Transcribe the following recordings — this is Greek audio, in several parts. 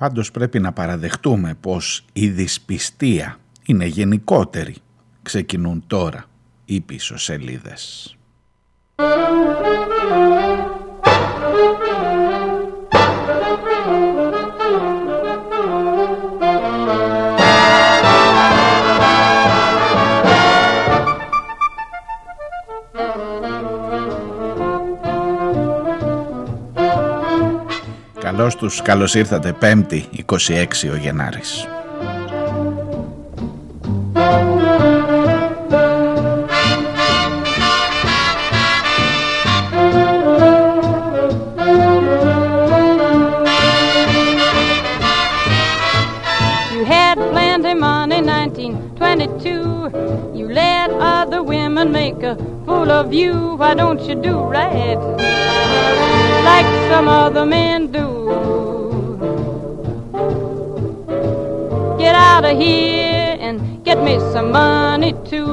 Πάντως πρέπει να παραδεχτούμε πως η δυσπιστία είναι γενικότερη. Ξεκινούν τώρα οι πίσω σελίδες. Καλώς τους, καλώς ήρθατε, 5η 26 ο Γενάρης. You let other women make a fool of you. Why don't you do right like some other men do? Out of here and get me some money too.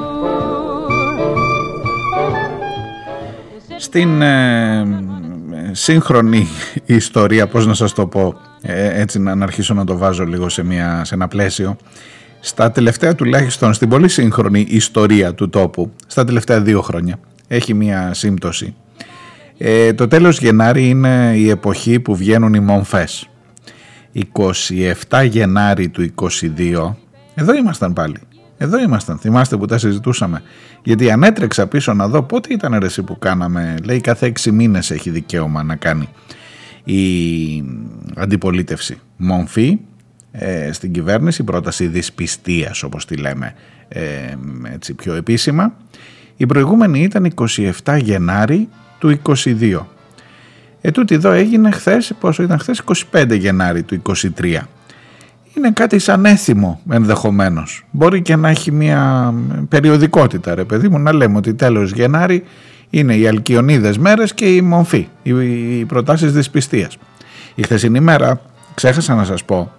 Στην ε, σύγχρονη ιστορία, πώς να σας το πω, ε, έτσι να αρχίσω να το βάζω λίγο σε, μια, σε ένα πλαίσιο, στα τελευταία τουλάχιστον, στην πολύ σύγχρονη ιστορία του τόπου, στα τελευταία δύο χρόνια, έχει μία σύμπτωση. Ε, το τέλος Γενάρη είναι η εποχή που βγαίνουν οι μομφές. 27 Γενάρη του 22, εδώ ήμασταν πάλι. Εδώ ήμασταν, θυμάστε που τα συζητούσαμε. Γιατί ανέτρεξα πίσω να δω πότε ήταν ρε που κάναμε. Λέει κάθε 6 μήνες έχει δικαίωμα να κάνει η αντιπολίτευση. Μομφή ε, στην κυβέρνηση, πρόταση δυσπιστίας όπως τη λέμε ε, έτσι πιο επίσημα. Η προηγούμενη ήταν 27 Γενάρη του 22. Ε, τούτη εδώ έγινε χθες, πόσο ήταν χθες, 25 Γενάρη του 23. Είναι κάτι σαν έθιμο ενδεχομένως. Μπορεί και να έχει μια περιοδικότητα ρε παιδί μου να λέμε ότι τέλος Γενάρη είναι οι Αλκιονίδες μέρες και η Μομφή, οι, οι προτάσεις δυσπιστίας. Η χθεσινή μέρα, ξέχασα να σας πω,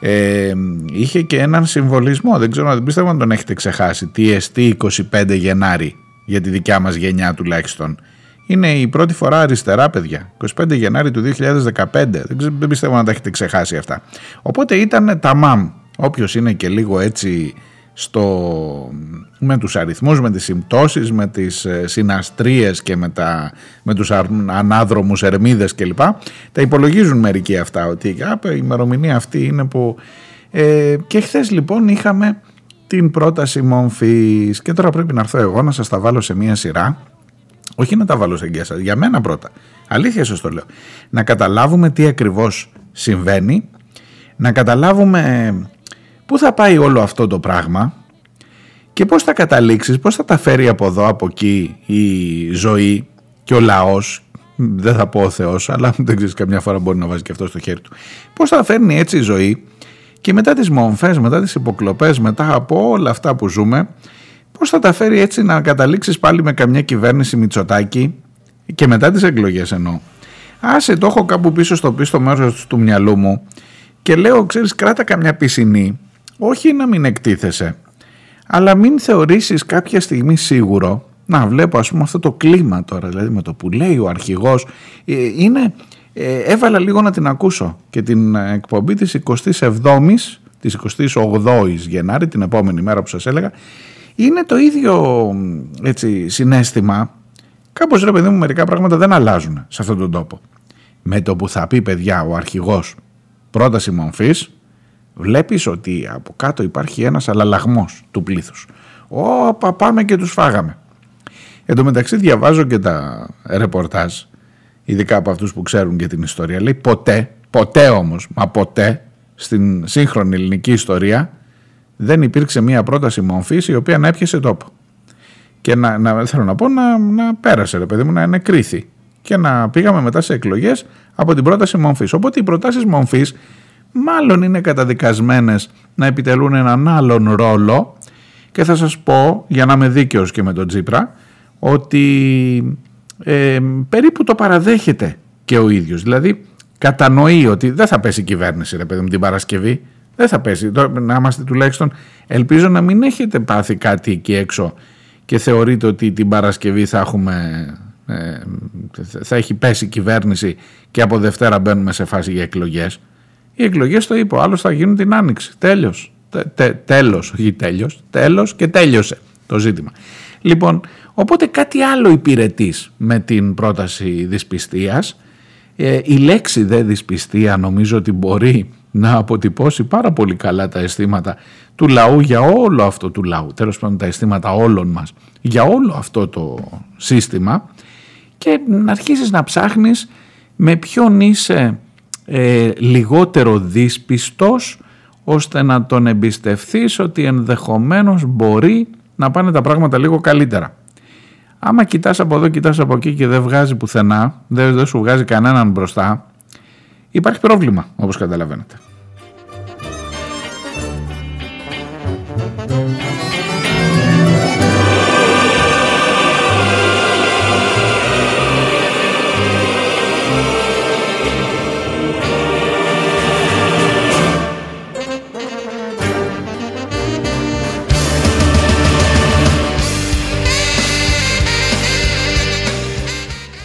ε, είχε και έναν συμβολισμό, δεν ξέρω δεν πιστεύω να τον έχετε ξεχάσει, TST 25 Γενάρη για τη δικιά μας γενιά τουλάχιστον. Είναι η πρώτη φορά αριστερά παιδιά, 25 Γενάρη του 2015, δεν, πιστεύω να τα έχετε ξεχάσει αυτά. Οπότε ήταν τα μαμ, όποιος είναι και λίγο έτσι στο, με τους αριθμούς, με τις συμπτώσεις, με τις ε, συναστρίες και με, τα, με τους ανάδρομους ερμίδες κλπ. Τα υπολογίζουν μερικοί αυτά ότι η ημερομηνία αυτή είναι που... Ε, και χθες λοιπόν είχαμε την πρόταση μομφής και τώρα πρέπει να έρθω εγώ να σας τα βάλω σε μία σειρά όχι να τα βάλω σε γκέσα, για μένα πρώτα. Αλήθεια σας το λέω. Να καταλάβουμε τι ακριβώς συμβαίνει, να καταλάβουμε Πού θα πάει όλο αυτό το πράγμα και πώς θα καταλήξεις, πώς θα τα φέρει από εδώ, από εκεί η ζωή και ο λαός, δεν θα πω ο Θεός, αλλά δεν ξέρεις καμιά φορά μπορεί να βάζει και αυτό στο χέρι του. Πώς θα φέρνει έτσι η ζωή και μετά τις μομφές, μετά τις υποκλοπές, μετά από όλα αυτά που ζούμε, πώς θα τα φέρει έτσι να καταλήξεις πάλι με καμιά κυβέρνηση Μητσοτάκη και μετά τις εκλογές εννοώ. Άσε το έχω κάπου πίσω στο πίσω μέρος του μυαλού μου και λέω ξέρεις κράτα καμιά πισινή όχι να μην εκτίθεσαι, αλλά μην θεωρήσεις κάποια στιγμή σίγουρο, να βλέπω ας πούμε αυτό το κλίμα τώρα, δηλαδή με το που λέει ο αρχηγός, ε, είναι, ε, έβαλα λίγο να την ακούσω και την εκπομπή της 27ης, της 28ης Γενάρη, την επόμενη μέρα που σας έλεγα, είναι το ίδιο έτσι, συνέστημα, κάπως ρε παιδί μου μερικά πράγματα δεν αλλάζουν σε αυτόν τον τόπο. Με το που θα πει παιδιά ο αρχηγός πρόταση μομφής, βλέπεις ότι από κάτω υπάρχει ένας αλλαλαγμός του πλήθους. Ω, πάμε και τους φάγαμε. Εν τω μεταξύ διαβάζω και τα ρεπορτάζ, ειδικά από αυτούς που ξέρουν και την ιστορία. Λέει ποτέ, ποτέ όμως, μα ποτέ, στην σύγχρονη ελληνική ιστορία δεν υπήρξε μια πρόταση μομφής η οποία να έπιασε τόπο. Και να, να θέλω να πω να, να πέρασε ρε παιδί μου, να ενεκρίθη. Και να πήγαμε μετά σε εκλογές από την πρόταση μομφής. Οπότε οι προτάσεις μομφής μάλλον είναι καταδικασμένες να επιτελούν έναν άλλον ρόλο και θα σας πω, για να είμαι δίκαιος και με τον Τζίπρα, ότι ε, περίπου το παραδέχεται και ο ίδιος. Δηλαδή κατανοεί ότι δεν θα πέσει η κυβέρνηση ρε παιδί μου την Παρασκευή, δεν θα πέσει. Να είμαστε τουλάχιστον, ελπίζω να μην έχετε πάθει κάτι εκεί έξω και θεωρείτε ότι την Παρασκευή θα έχουμε... Ε, θα έχει πέσει η κυβέρνηση και από Δευτέρα μπαίνουμε σε φάση για εκλογές. Οι εκλογές το είπε, ο άλλος θα γίνουν την άνοιξη. Τέλος. Τέλος, όχι τέλειος. Τέλος και τέλειωσε το ζήτημα. Λοιπόν, οπότε κάτι άλλο υπηρετείς με την πρόταση δυσπιστίας. Ε, η λέξη δε δυσπιστία νομίζω ότι μπορεί να αποτυπώσει πάρα πολύ καλά τα αισθήματα του λαού για όλο αυτό του λαού, τέλος πάντων τα αισθήματα όλων μας, για όλο αυτό το σύστημα και να αρχίσεις να ψάχνεις με ποιον είσαι ε, λιγότερο δύσπιστος ώστε να τον εμπιστευθείς ότι ενδεχομένως μπορεί να πάνε τα πράγματα λίγο καλύτερα. Άμα κοιτάς από εδώ, κοιτάς από εκεί και δεν βγάζει πουθενά, δεν, δεν σου βγάζει κανέναν μπροστά, υπάρχει πρόβλημα όπως καταλαβαίνετε.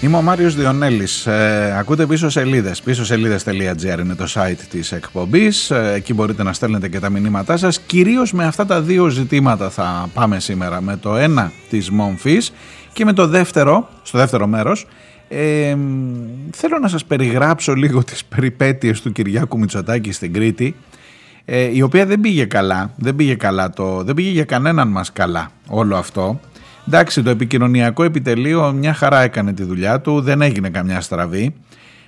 Είμαι ο Μάριος Διονέλης. Ε, ακούτε πίσω σελίδες. Πίσω σελίδες.gr είναι το site της εκπομπής. Ε, εκεί μπορείτε να στέλνετε και τα μηνύματά σας. Κυρίως με αυτά τα δύο ζητήματα θα πάμε σήμερα. Με το ένα της Μομφής και με το δεύτερο, στο δεύτερο μέρος, ε, θέλω να σας περιγράψω λίγο τις περιπέτειες του Κυριάκου Μητσοτάκη στην Κρήτη ε, η οποία δεν πήγε καλά, δεν πήγε καλά το, δεν πήγε για κανέναν μας καλά όλο αυτό Εντάξει, το επικοινωνιακό επιτελείο μια χαρά έκανε τη δουλειά του, δεν έγινε καμιά στραβή.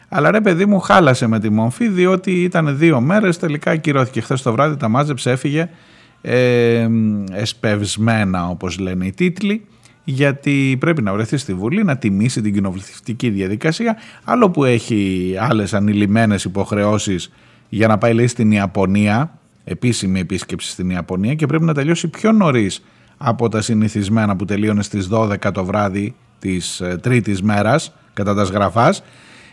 Αλλά ρε παιδί μου χάλασε με τη μορφή διότι ήταν δύο μέρες, τελικά ακυρώθηκε. Χθες το βράδυ τα μάζεψε, έφυγε ε, εσπευσμένα όπως λένε οι τίτλοι γιατί πρέπει να βρεθεί στη Βουλή να τιμήσει την κοινοβουλευτική διαδικασία άλλο που έχει άλλες ανηλυμένες υποχρεώσεις για να πάει λέει στην Ιαπωνία επίσημη επίσκεψη στην Ιαπωνία και πρέπει να τελειώσει πιο νωρίς από τα συνηθισμένα που τελείωνε στις 12 το βράδυ της ε, τρίτης μέρας κατά τα σγραφάς.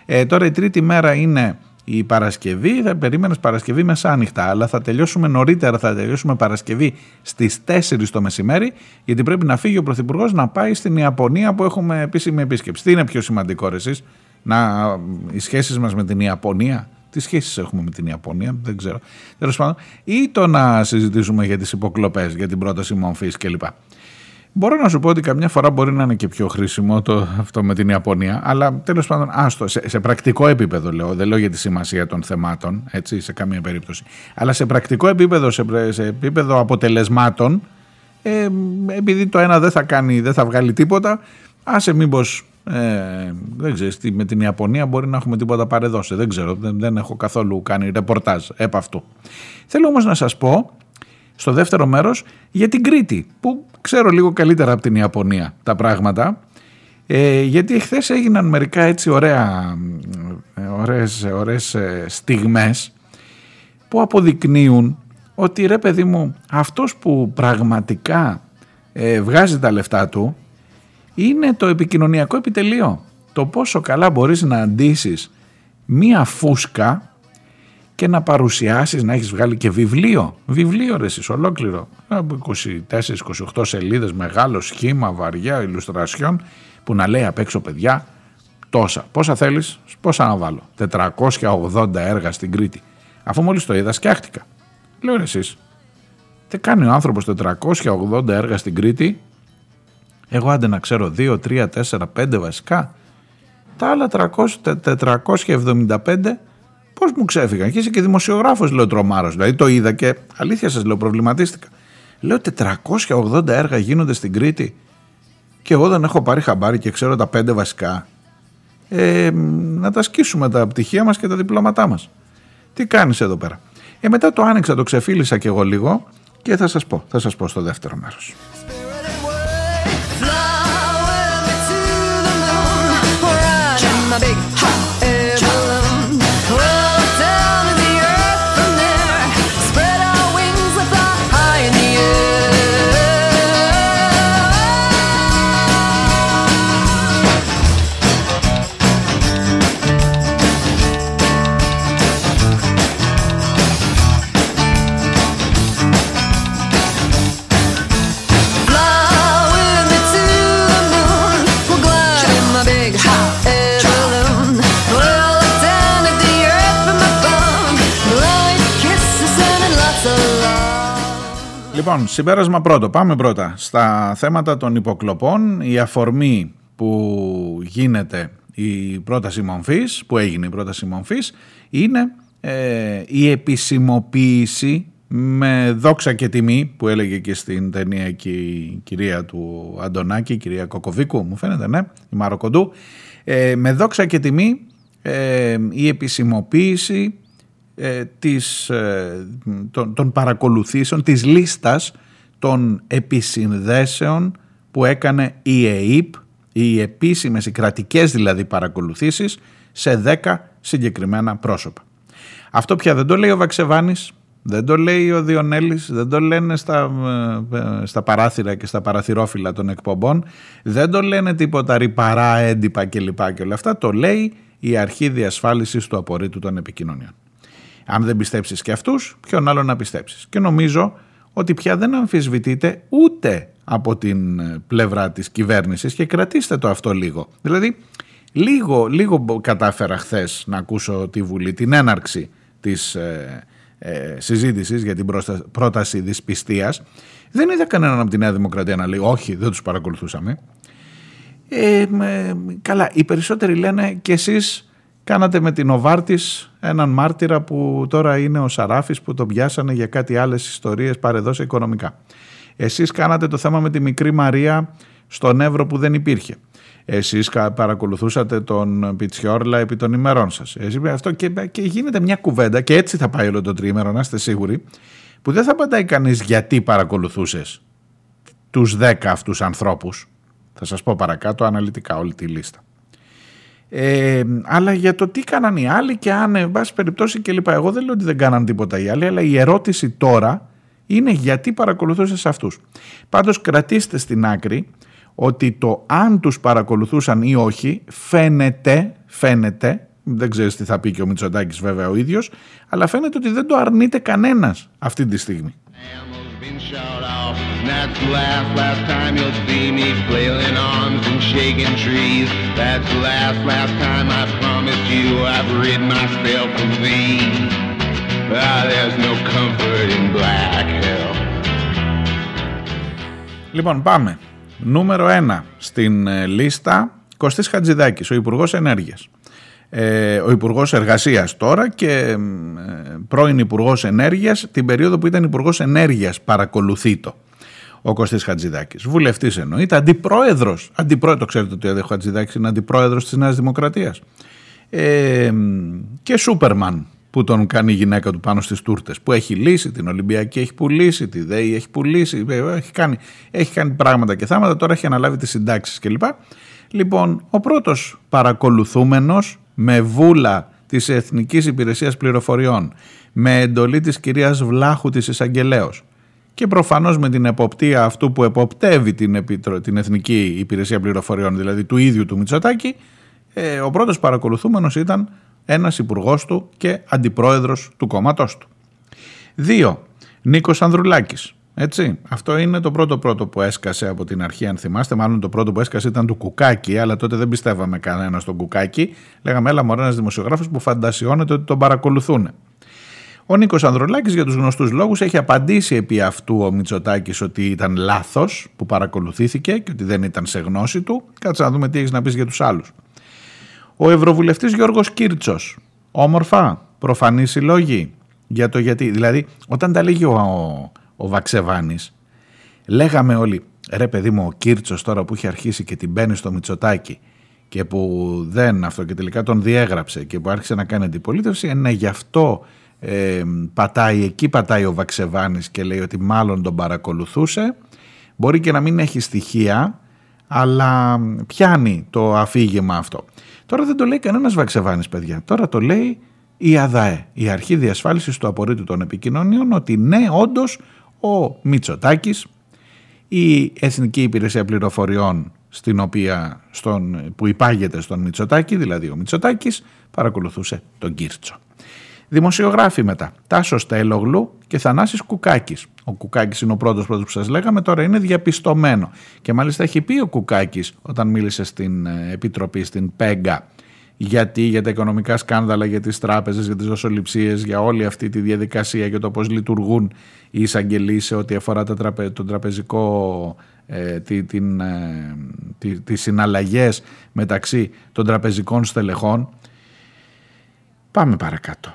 Ε, τώρα η τρίτη μέρα είναι η Παρασκευή, θα περίμενες Παρασκευή μεσάνυχτα, αλλά θα τελειώσουμε νωρίτερα, θα τελειώσουμε Παρασκευή στις 4 το μεσημέρι, γιατί πρέπει να φύγει ο Πρωθυπουργός να πάει στην Ιαπωνία που έχουμε επίσημη επίσκεψη. Τι είναι πιο σημαντικό ρε εσείς, να, οι σχέσεις μας με την Ιαπωνία, τις σχέσεις έχουμε με την Ιαπωνία, δεν ξέρω. Τέλος πάντων, ή το να συζητήσουμε για τις υποκλοπές, για την πρόταση μορφή κλπ. Μπορώ να σου πω ότι καμιά φορά μπορεί να είναι και πιο χρήσιμο το, αυτό με την Ιαπωνία, αλλά τέλος πάντων, άστο, σε, σε, πρακτικό επίπεδο λέω, δεν λέω για τη σημασία των θεμάτων, έτσι, σε καμία περίπτωση. Αλλά σε πρακτικό επίπεδο, σε, σε επίπεδο αποτελεσμάτων, ε, επειδή το ένα δεν θα κάνει, δεν θα βγάλει τίποτα, άσε μήπως ε, δεν ξέρω, με την Ιαπωνία μπορεί να έχουμε τίποτα παρεδώσει. Δεν ξέρω, δεν, δεν έχω καθόλου κάνει ρεπορτάζ επ' αυτού. Θέλω όμως να σας πω στο δεύτερο μέρος για την Κρήτη που ξέρω λίγο καλύτερα από την Ιαπωνία τα πράγματα ε, γιατί εχθές έγιναν μερικά έτσι ωραία, ωραίες, ωραίες ε, στιγμές που αποδεικνύουν ότι ρε παιδί μου αυτός που πραγματικά ε, βγάζει τα λεφτά του είναι το επικοινωνιακό επιτελείο. Το πόσο καλά μπορείς να αντίσεις μία φούσκα και να παρουσιάσεις, να έχεις βγάλει και βιβλίο. Βιβλίο ρε εσείς, ολόκληρο. 24-28 σελίδες, μεγάλο σχήμα, βαριά, ηλουστρασιών που να λέει απ' έξω παιδιά τόσα. Πόσα θέλεις, πόσα να βάλω; 480 έργα στην Κρήτη. Αφού μόλις το είδα σκιάχτηκα. Λέω ρε εσείς, τι κάνει ο άνθρωπος 480 έργα στην Κρήτη εγώ άντε να ξέρω 2, 3, 4, 5 βασικά. Τα άλλα 300, 475 πώς μου ξέφυγαν. Και είσαι και δημοσιογράφος λέω τρομάρος. Δηλαδή το είδα και αλήθεια σας λέω προβληματίστηκα. Λέω 480 έργα γίνονται στην Κρήτη και εγώ δεν έχω πάρει χαμπάρι και ξέρω τα 5 βασικά. Ε, να τα σκίσουμε τα πτυχία μας και τα διπλώματά μας. Τι κάνεις εδώ πέρα. Ε, μετά το άνοιξα, το ξεφίλησα και εγώ λίγο και θα σας πω, θα σας πω στο δεύτερο μέρος. Λοιπόν, συμπέρασμα πρώτο. Πάμε πρώτα στα θέματα των υποκλοπών. Η αφορμή που γίνεται η πρόταση μομφής, που έγινε η πρόταση μομφής, είναι ε, η επισημοποίηση με δόξα και τιμή που έλεγε και στην ταινία και η κυρία του Αντωνάκη, η κυρία Κοκοβίκου μου φαίνεται, ναι, η Μαροκοντού, ε, με δόξα και τιμή ε, η επισημοποίηση ε, της, ε, των, των παρακολουθήσεων, της λίστας των επισυνδέσεων που έκανε η ΕΕΠ, οι επίσημες, οι κρατικές δηλαδή παρακολουθήσεις σε 10 συγκεκριμένα πρόσωπα. Αυτό πια δεν το λέει ο Βαξεβάνης, δεν το λέει ο Διονέλης, δεν το λένε στα, ε, στα παράθυρα και στα παραθυρόφυλλα των εκπομπών, δεν το λένε τίποτα ρηπαρά, έντυπα κλπ. Και όλα αυτά, το λέει η αρχή διασφάλισης του απορρίτου των επικοινωνιών. Αν δεν πιστέψεις και αυτούς, ποιον άλλο να πιστέψεις. Και νομίζω ότι πια δεν αμφισβητείται ούτε από την πλευρά της κυβέρνησης και κρατήστε το αυτό λίγο. Δηλαδή, λίγο, λίγο κατάφερα χθες να ακούσω τη Βουλή την έναρξη της ε, ε, συζήτησης για την πρόταση δυσπιστίας. Δεν είδα κανέναν από τη Νέα Δημοκρατία να λέει όχι, δεν τους παρακολουθούσαμε. Ε, καλά, οι περισσότεροι λένε και εσείς κάνατε με την Οβάρτης έναν μάρτυρα που τώρα είναι ο Σαράφης που τον πιάσανε για κάτι άλλες ιστορίες παρεδώσει οικονομικά. Εσείς κάνατε το θέμα με τη μικρή Μαρία στον Εύρο που δεν υπήρχε. Εσείς παρακολουθούσατε τον Πιτσιόρλα επί των ημερών σας. Εσείς, αυτό και, και γίνεται μια κουβέντα και έτσι θα πάει όλο το τρίμερο, να είστε σίγουροι, που δεν θα απαντάει κανείς γιατί παρακολουθούσες τους δέκα αυτούς ανθρώπους. Θα σας πω παρακάτω αναλυτικά όλη τη λίστα. Ε, αλλά για το τι κάναν οι άλλοι και αν, εν πάση περιπτώσει και λοιπά. Εγώ δεν λέω ότι δεν κάναν τίποτα οι άλλοι, αλλά η ερώτηση τώρα είναι γιατί παρακολουθούσες αυτούς. Πάντως κρατήστε στην άκρη ότι το αν τους παρακολουθούσαν ή όχι φαίνεται, φαίνεται, δεν ξέρεις τι θα πει και ο Μητσοτάκης βέβαια ο ίδιος, αλλά φαίνεται ότι δεν το αρνείται κανένας αυτή τη στιγμή. That's the last, last time you'll see me flailing arms and shaking trees. That's the last, last time I promised you I've rid myself of thee. Ah, there's no comfort in black hell. Λοιπόν, πάμε. Νούμερο 1 στην λίστα Κωστής Χατζηδάκης, ο Υπουργός Ενέργειας. Ε, ο Υπουργός Εργασίας τώρα και ε, πρώην Υπουργός Ενέργειας την περίοδο που ήταν Υπουργός Ενέργειας παρακολουθεί το ο Κωστής Χατζηδάκης. Βουλευτής εννοείται, αντιπρόεδρος. Αντιπρόεδρο, το ξέρετε ότι ο Χατζηδάκης είναι αντιπρόεδρος της Νέας Δημοκρατίας. Ε, και Σούπερμαν που τον κάνει η γυναίκα του πάνω στις τούρτες που έχει λύσει την Ολυμπιακή, έχει πουλήσει τη ΔΕΗ, έχει πουλήσει, ε, έχει κάνει, έχει κάνει πράγματα και θάματα, τώρα έχει αναλάβει τις συντάξεις κλπ. Λοιπόν, ο πρώτος παρακολουθούμενος με βούλα της Εθνικής Υπηρεσίας Πληροφοριών, με εντολή της κυρίας Βλάχου της Εισαγγελέως, και προφανώς με την εποπτεία αυτού που εποπτεύει την, την Εθνική Υπηρεσία Πληροφοριών, δηλαδή του ίδιου του Μητσοτάκη, ε, ο πρώτος παρακολουθούμενος ήταν ένας υπουργός του και αντιπρόεδρος του κόμματός του. Δύο, Νίκος Ανδρουλάκης. Έτσι, αυτό είναι το πρώτο πρώτο που έσκασε από την αρχή, αν θυμάστε. Μάλλον το πρώτο που έσκασε ήταν του Κουκάκη, αλλά τότε δεν πιστεύαμε κανένα στον Κουκάκη. Λέγαμε, έλα μωρέ, ένας δημοσιογράφος που φαντασιώνεται ότι τον παρακολουθούν. Ο Νίκος Ανδρολάκης για τους γνωστούς λόγους έχει απαντήσει επί αυτού ο Μητσοτάκης ότι ήταν λάθος που παρακολουθήθηκε και ότι δεν ήταν σε γνώση του. Κάτσε να δούμε τι έχεις να πεις για τους άλλους. Ο Ευρωβουλευτής Γιώργος Κίρτσος. Όμορφα, προφανείς οι λόγοι για το γιατί. Δηλαδή όταν τα λέγει ο, ο, ο Βαξεβάνης λέγαμε όλοι ρε παιδί μου ο Κίρτσος τώρα που έχει αρχίσει και την μπαίνει στο Μητσοτάκη και που δεν αυτό και τελικά τον διέγραψε και που άρχισε να κάνει αντιπολίτευση, είναι γι' αυτό ε, πατάει, εκεί πατάει ο Βαξεβάνης και λέει ότι μάλλον τον παρακολουθούσε. Μπορεί και να μην έχει στοιχεία, αλλά πιάνει το αφήγημα αυτό. Τώρα δεν το λέει κανένας Βαξεβάνης, παιδιά. Τώρα το λέει η ΑΔΑΕ, η Αρχή Διασφάλισης του Απορρίτου των Επικοινωνιών, ότι ναι, όντως, ο Μητσοτάκης, η Εθνική Υπηρεσία Πληροφοριών στην οποία, στον, που υπάγεται στον Μητσοτάκη, δηλαδή ο Μητσοτάκης, παρακολουθούσε τον Κίρτσο. Δημοσιογράφοι μετά. Τάσος Στέλογλου και Θανάσης Κουκάκης. Ο Κουκάκης είναι ο πρώτος πρώτος που σας λέγαμε, τώρα είναι διαπιστωμένο. Και μάλιστα έχει πει ο Κουκάκης όταν μίλησε στην ε, Επιτροπή, στην ΠΕΓΚΑ, γιατί για τα οικονομικά σκάνδαλα, για τις τράπεζες, για τις δοσοληψίες, για όλη αυτή τη διαδικασία και το πώς λειτουργούν οι εισαγγελείς σε ό,τι αφορά το τον τραπεζικό, ε, τη, την, ε, τη, τις συναλλαγές μεταξύ των τραπεζικών στελεχών. Πάμε παρακάτω.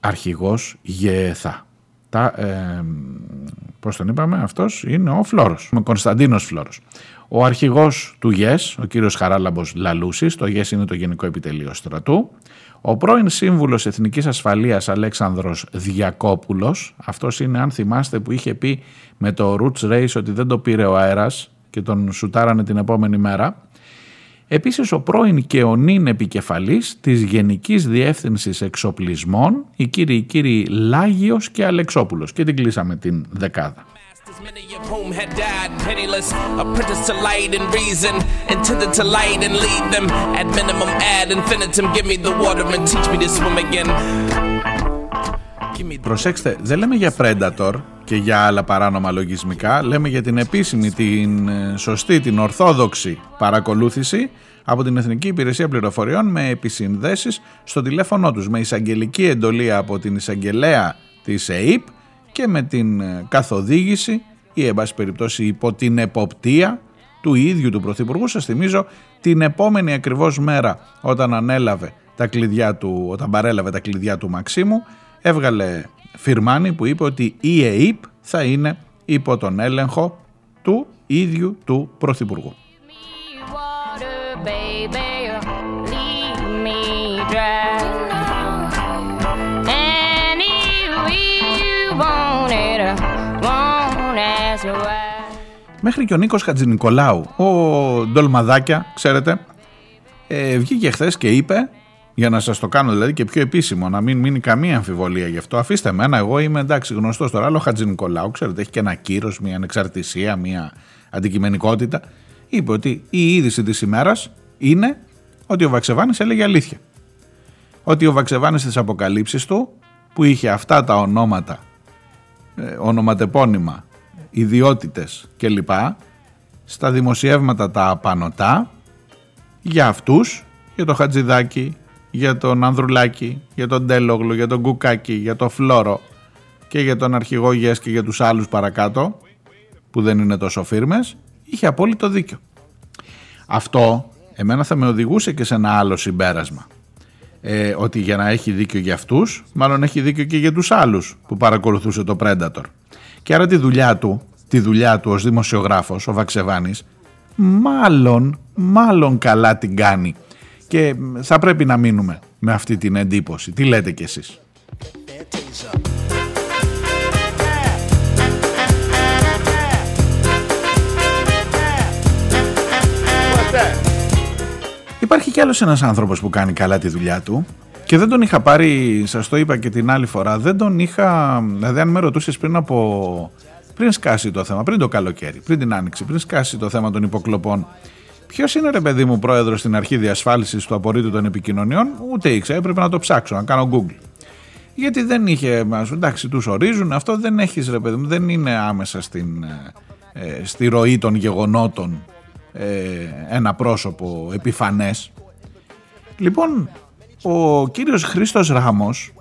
Αρχηγός ΓΕΘΑ. Τα, ε, πώς τον είπαμε, αυτός είναι ο Φλόρος, ο Κωνσταντίνος Φλόρος. Ο αρχηγός του ΓΕΣ, ο κύριος Χαράλαμπος Λαλούσης, το ΓΕΣ είναι το Γενικό Επιτελείο Στρατού, ο πρώην Σύμβουλος Εθνικής Ασφαλείας Αλέξανδρος Διακόπουλος, αυτός είναι αν θυμάστε που είχε πει με το Roots Race ότι δεν το πήρε ο αέρας και τον σουτάρανε την επόμενη μέρα. Επίσης ο πρώην και ο νυν επικεφαλής της Γενικής Διεύθυνσης Εξοπλισμών, οι κύριοι, κύριοι Λάγιος και Αλεξόπουλος και την κλείσαμε την δεκάδα. Many of whom had died penniless, apprenticed to light and reason, intended to light and lead them. At minimum, ad infinitum, give me the water and teach me to swim again. Προσέξτε, δεν λέμε για Predator και για άλλα παράνομα λογισμικά, λέμε για την επίσημη, την ε, σωστή, την ορθόδοξη παρακολούθηση από την Εθνική Υπηρεσία Πληροφοριών με επισυνδέσεις στο τηλέφωνό τους, με εισαγγελική εντολή από την εισαγγελέα της ΕΕΠ και με την ε, καθοδήγηση ή εν πάση περιπτώσει υπό την εποπτεία του ίδιου του Πρωθυπουργού. Σας θυμίζω την επόμενη ακριβώς μέρα όταν ανέλαβε τα κλειδιά του, όταν παρέλαβε τα κλειδιά του Μαξίμου έβγαλε φυρμάνι που είπε ότι η ΕΕΠ θα είναι υπό τον έλεγχο του ίδιου του Πρωθυπουργού. Μέχρι και ο Νίκος Χατζηνικολάου, ο Ντολμαδάκια, ξέρετε, ε, βγήκε χθες και είπε, για να σας το κάνω δηλαδή και πιο επίσημο, να μην μείνει καμία αμφιβολία γι' αυτό, αφήστε μένα, εγώ είμαι εντάξει γνωστός τώρα, αλλά ο Χατζηνικολάου, ξέρετε, έχει και ένα κύρος, μια ανεξαρτησία, μια αντικειμενικότητα. Είπε ότι η είδηση της ημέρας είναι ότι ο Βαξεβάνης έλεγε αλήθεια. Ότι ο Βαξεβάνης στις αποκαλύψεις του, που είχε αυτά τα ονόματα, ε, ονοματεπώνυμα ιδιότητες κλπ. Στα δημοσιεύματα τα απανοτά για αυτούς, για το Χατζηδάκι, για τον Ανδρουλάκη, για τον Τέλογλου, για τον Κουκάκη, για τον Φλόρο και για τον αρχηγό Γες και για τους άλλους παρακάτω που δεν είναι τόσο φίρμες, είχε απόλυτο δίκιο. Αυτό εμένα θα με οδηγούσε και σε ένα άλλο συμπέρασμα. Ε, ότι για να έχει δίκιο για αυτούς, μάλλον έχει δίκιο και για τους άλλους που παρακολουθούσε το Predator. Και άρα τη δουλειά του, τη δουλειά του ως δημοσιογράφος, ο Βαξεβάνης, μάλλον, μάλλον καλά την κάνει. Και θα πρέπει να μείνουμε με αυτή την εντύπωση. Τι λέτε κι εσείς; Υπάρχει κι άλλος ένας άνθρωπος που κάνει καλά τη δουλειά του και δεν τον είχα πάρει, σας το είπα και την άλλη φορά, δεν τον είχα, δηλαδή αν με ρωτούσες πριν από, πριν σκάσει το θέμα, πριν το καλοκαίρι, πριν την άνοιξη, πριν σκάσει το θέμα των υποκλοπών, Ποιος είναι ρε παιδί μου πρόεδρος στην αρχή διασφάλισης του απορρίτου των επικοινωνιών, ούτε ήξερα, έπρεπε να το ψάξω, να κάνω Google. Γιατί δεν είχε, εντάξει, τους ορίζουν, αυτό δεν έχεις ρε παιδί μου, δεν είναι άμεσα στην, ε, ε στη ροή των γεγονότων ε, ένα πρόσωπο επιφανές. Λοιπόν, ο κύριος Χρήστος Ράμος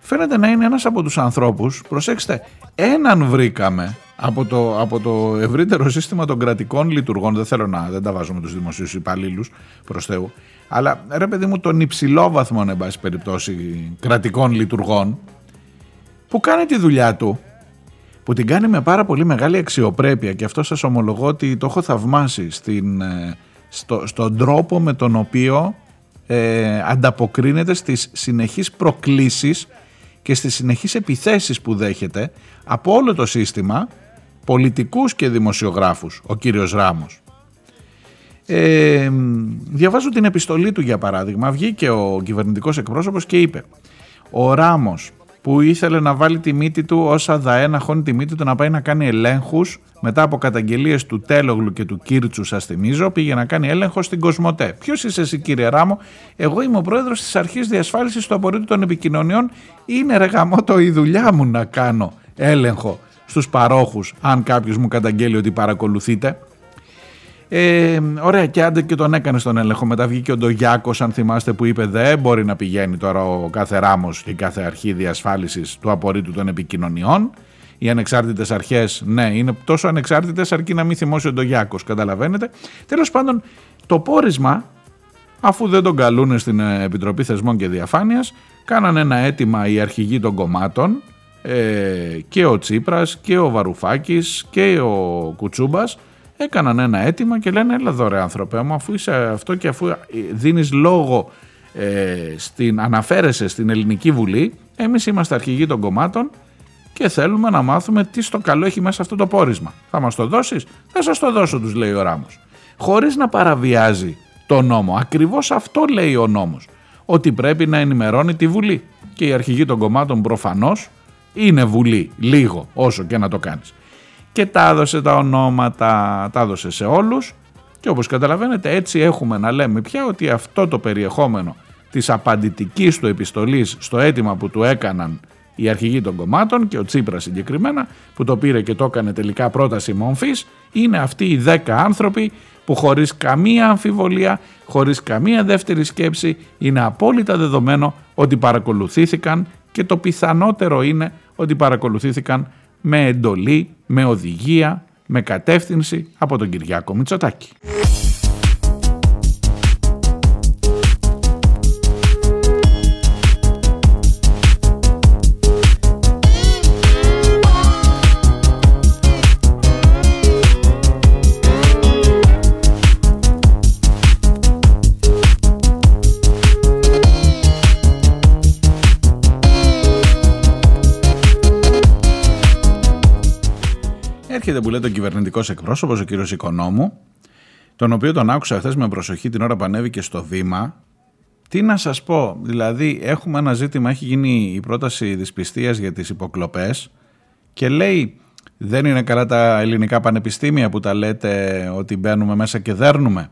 φαίνεται να είναι ένας από τους ανθρώπους, προσέξτε, έναν βρήκαμε από το, από το ευρύτερο σύστημα των κρατικών λειτουργών, δεν θέλω να, δεν τα βάζω με τους δημοσίους υπαλλήλους προς Θεού, αλλά ρε παιδί μου τον υψηλό βαθμό, εν πάση περιπτώσει, κρατικών λειτουργών, που κάνει τη δουλειά του, που την κάνει με πάρα πολύ μεγάλη αξιοπρέπεια και αυτό σας ομολογώ ότι το έχω θαυμάσει στην, ε, στο, στον τρόπο με τον οποίο ε, ανταποκρίνεται στις συνεχείς προκλήσεις και στις συνεχείς επιθέσεις που δέχεται από όλο το σύστημα, πολιτικούς και δημοσιογράφους, ο κύριος Ράμος. Ε, διαβάζω την επιστολή του για παράδειγμα, βγήκε ο κυβερνητικός εκπρόσωπος και είπε «Ο Ράμος που ήθελε να βάλει τη μύτη του όσα ΔΑΕ να χώνει τη μύτη του να πάει να κάνει ελέγχους μετά από καταγγελίες του Τέλογλου και του Κίρτσου σας θυμίζω πήγε να κάνει έλεγχο στην Κοσμοτέ. Ποιος είσαι εσύ κύριε Ράμο, εγώ είμαι ο πρόεδρος της αρχής διασφάλισης του απορρίτου των επικοινωνιών, είναι ρε το η δουλειά μου να κάνω έλεγχο στους παρόχους αν κάποιος μου καταγγέλει ότι παρακολουθείτε. Ε, ωραία, και άντε και τον έκανε στον έλεγχο. Μετά βγήκε ο Ντογιάκο, αν θυμάστε, που είπε: Δεν μπορεί να πηγαίνει τώρα ο κάθε ράμο και η κάθε αρχή διασφάλιση του απορρίτου των επικοινωνιών. Οι ανεξάρτητες αρχές, ναι, είναι τόσο ανεξάρτητες αρκεί να μην θυμώσει ο Ντογιάκο. Καταλαβαίνετε. Τέλος πάντων, το πόρισμα, αφού δεν τον καλούν στην ε, Επιτροπή Θεσμών και Διαφάνειας, κάναν ένα αίτημα οι αρχηγοί των κομμάτων ε, και ο Τσίπρας και ο Βαρουφάκης και ο Κουτσούμπας έκαναν ένα αίτημα και λένε έλα εδώ ρε άνθρωπε μου αφού είσαι αυτό και αφού δίνεις λόγο ε, στην, αναφέρεσαι στην Ελληνική Βουλή εμείς είμαστε αρχηγοί των κομμάτων και θέλουμε να μάθουμε τι στο καλό έχει μέσα αυτό το πόρισμα. Θα μας το δώσεις; Θα σας το δώσω τους λέει ο Ράμος. Χωρίς να παραβιάζει το νόμο. Ακριβώς αυτό λέει ο νόμος. Ότι πρέπει να ενημερώνει τη Βουλή. Και οι αρχηγοί των κομμάτων προφανώς είναι Βουλή. Λίγο όσο και να το κάνεις και τα έδωσε τα ονόματα, τα έδωσε σε όλους και όπως καταλαβαίνετε έτσι έχουμε να λέμε πια ότι αυτό το περιεχόμενο της απαντητικής του επιστολής στο αίτημα που του έκαναν οι αρχηγοί των κομμάτων και ο Τσίπρας συγκεκριμένα που το πήρε και το έκανε τελικά πρόταση μομφής είναι αυτοί οι 10 άνθρωποι που χωρίς καμία αμφιβολία, χωρίς καμία δεύτερη σκέψη είναι απόλυτα δεδομένο ότι παρακολουθήθηκαν και το πιθανότερο είναι ότι παρακολουθήθηκαν με εντολή, με οδηγία, με κατεύθυνση από τον Κυριάκο Μητσοτάκη. Έρχεται που λέει ο κυβερνητικός εκπρόσωπος, ο κύριος Οικονόμου, τον οποίο τον άκουσα χθες με προσοχή την ώρα που ανέβηκε στο βήμα. Τι να σας πω, δηλαδή έχουμε ένα ζήτημα, έχει γίνει η πρόταση δυσπιστίας για τις υποκλοπές και λέει δεν είναι καλά τα ελληνικά πανεπιστήμια που τα λέτε ότι μπαίνουμε μέσα και δέρνουμε.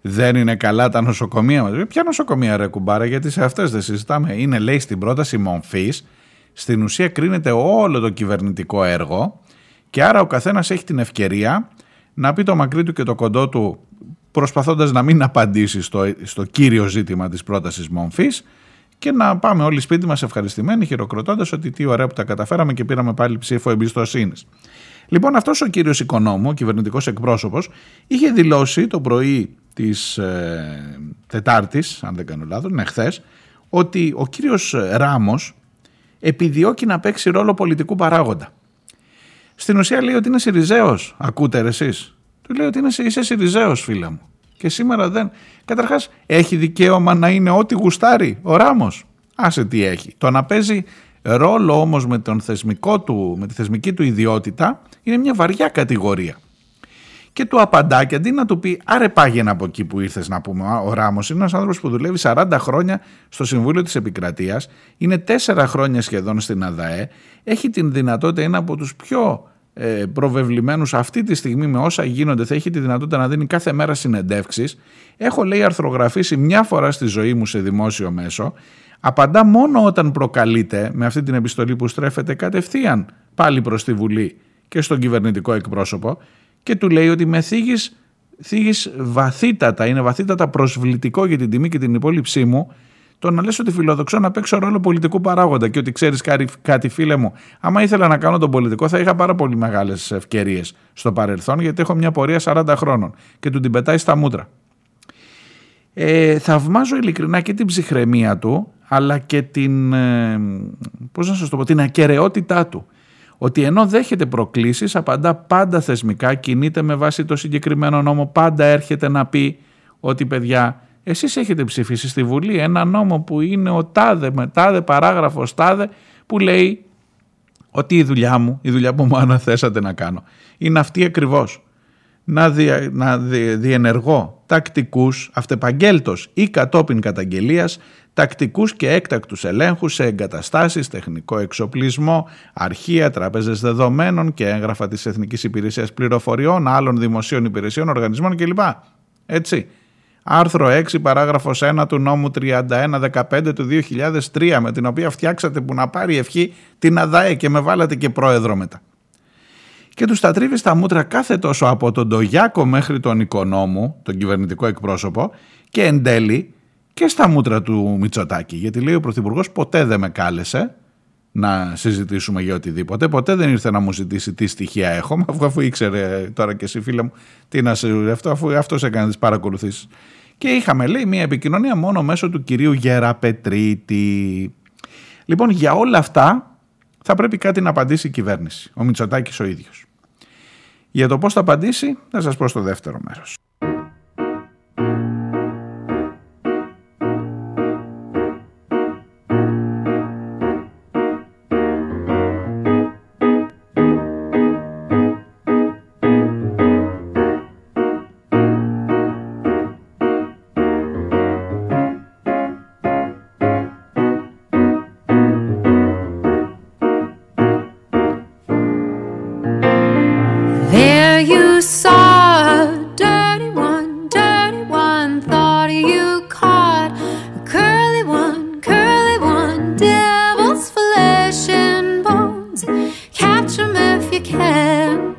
Δεν είναι καλά τα νοσοκομεία μας. Ποια νοσοκομεία ρε κουμπάρα, γιατί σε αυτές δεν συζητάμε. Είναι λέει στην πρόταση μομφής, στην ουσία κρίνεται όλο το κυβερνητικό έργο και άρα ο καθένας έχει την ευκαιρία να πει το μακρύ του και το κοντό του προσπαθώντας να μην απαντήσει στο, στο κύριο ζήτημα της πρότασης μομφής και να πάμε όλοι σπίτι μας ευχαριστημένοι χειροκροτώντας ότι τι ωραία που τα καταφέραμε και πήραμε πάλι ψήφο εμπιστοσύνης. Λοιπόν αυτός ο κύριος Οικονόμου, ο κυβερνητικός εκπρόσωπος, είχε δηλώσει το πρωί της ε, Τετάρτης, αν δεν κάνω λάθος, ναι χθες, ότι ο κύριος Ράμος επιδιώκει να παίξει ρόλο πολιτικού παράγοντα. Στην ουσία λέει ότι είναι Σιριζέος. Ακούτε ρε εσείς. Του λέει ότι είναι, είσαι Σιριζέος, φίλε μου. Και σήμερα δεν. Καταρχάς, έχει δικαίωμα να είναι ό,τι γουστάρει ο Ράμος. Άσε τι έχει. Το να παίζει ρόλο όμως με, τον θεσμικό του, με τη θεσμική του ιδιότητα είναι μια βαριά κατηγορία και του απαντά και αντί να του πει άρε πάγαινε από εκεί που ήρθες να πούμε ο Ράμος είναι ένας άνθρωπος που δουλεύει 40 χρόνια στο Συμβούλιο της Επικρατείας είναι 4 χρόνια σχεδόν στην ΑΔΑΕ έχει την δυνατότητα είναι από τους πιο ε, προβεβλημένους αυτή τη στιγμή με όσα γίνονται θα έχει τη δυνατότητα να δίνει κάθε μέρα συνεντεύξεις. Έχω λέει αρθρογραφήσει μια φορά στη ζωή μου σε δημόσιο μέσο. Απαντά μόνο όταν προκαλείται με αυτή την επιστολή που στρέφεται κατευθείαν πάλι προς τη Βουλή και στον κυβερνητικό εκπρόσωπο και του λέει ότι με θίγεις, θίγεις βαθύτατα, είναι βαθύτατα προσβλητικό για την τιμή και την υπόλοιψή μου το να λες ότι φιλοδοξώ να παίξω ρόλο πολιτικού παράγοντα και ότι ξέρεις κάτι φίλε μου, άμα ήθελα να κάνω τον πολιτικό θα είχα πάρα πολύ μεγάλες ευκαιρίες στο παρελθόν γιατί έχω μια πορεία 40 χρόνων και του την πετάει στα μούτρα. Ε, θαυμάζω ειλικρινά και την ψυχραιμία του αλλά και την, ε, πώς να σας το πω, την ακαιρεότητά του ότι ενώ δέχεται προκλήσεις απαντά πάντα θεσμικά, κινείται με βάση το συγκεκριμένο νόμο, πάντα έρχεται να πει ότι παιδιά εσείς έχετε ψηφίσει στη Βουλή ένα νόμο που είναι ο τάδε με τάδε παράγραφος τάδε που λέει ότι η δουλειά μου, η δουλειά που μου αναθέσατε να κάνω είναι αυτή ακριβώς. Να, δια, να διενεργώ τακτικούς, αυτεπαγγέλτος ή κατόπιν καταγγελίας τακτικούς και έκτακτους ελέγχους σε εγκαταστάσεις, τεχνικό εξοπλισμό, αρχεία, τράπεζες δεδομένων και έγγραφα της Εθνικής Υπηρεσίας Πληροφοριών, άλλων δημοσίων υπηρεσιών, οργανισμών κλπ. Έτσι. Άρθρο 6, παράγραφος 1 του νόμου 3115 του 2003 με την οποία φτιάξατε που να πάρει ευχή την ΑΔΑΕ και με βάλατε και πρόεδρο μετά. και τους τα τρίβεις στα μούτρα κάθε τόσο από τον Τογιάκο μέχρι τον Οικονόμου, τον κυβερνητικό εκπρόσωπο και εν τέλει και στα μούτρα του Μητσοτάκη. Γιατί λέει ο Πρωθυπουργός ποτέ δεν με κάλεσε να συζητήσουμε για οτιδήποτε. Ποτέ δεν ήρθε να μου ζητήσει τι στοιχεία έχω, αφού, αφού ήξερε τώρα και εσύ φίλε μου τι να σε αυτό, αφού αυτός έκανε τις παρακολουθήσεις. Και είχαμε λέει μια επικοινωνία μόνο μέσω του κυρίου Γεραπετρίτη. Λοιπόν για όλα αυτά θα πρέπει κάτι να απαντήσει η κυβέρνηση, ο Μητσοτάκης ο ίδιος. Για το πώς θα απαντήσει θα σας πω στο δεύτερο μέρος. you can.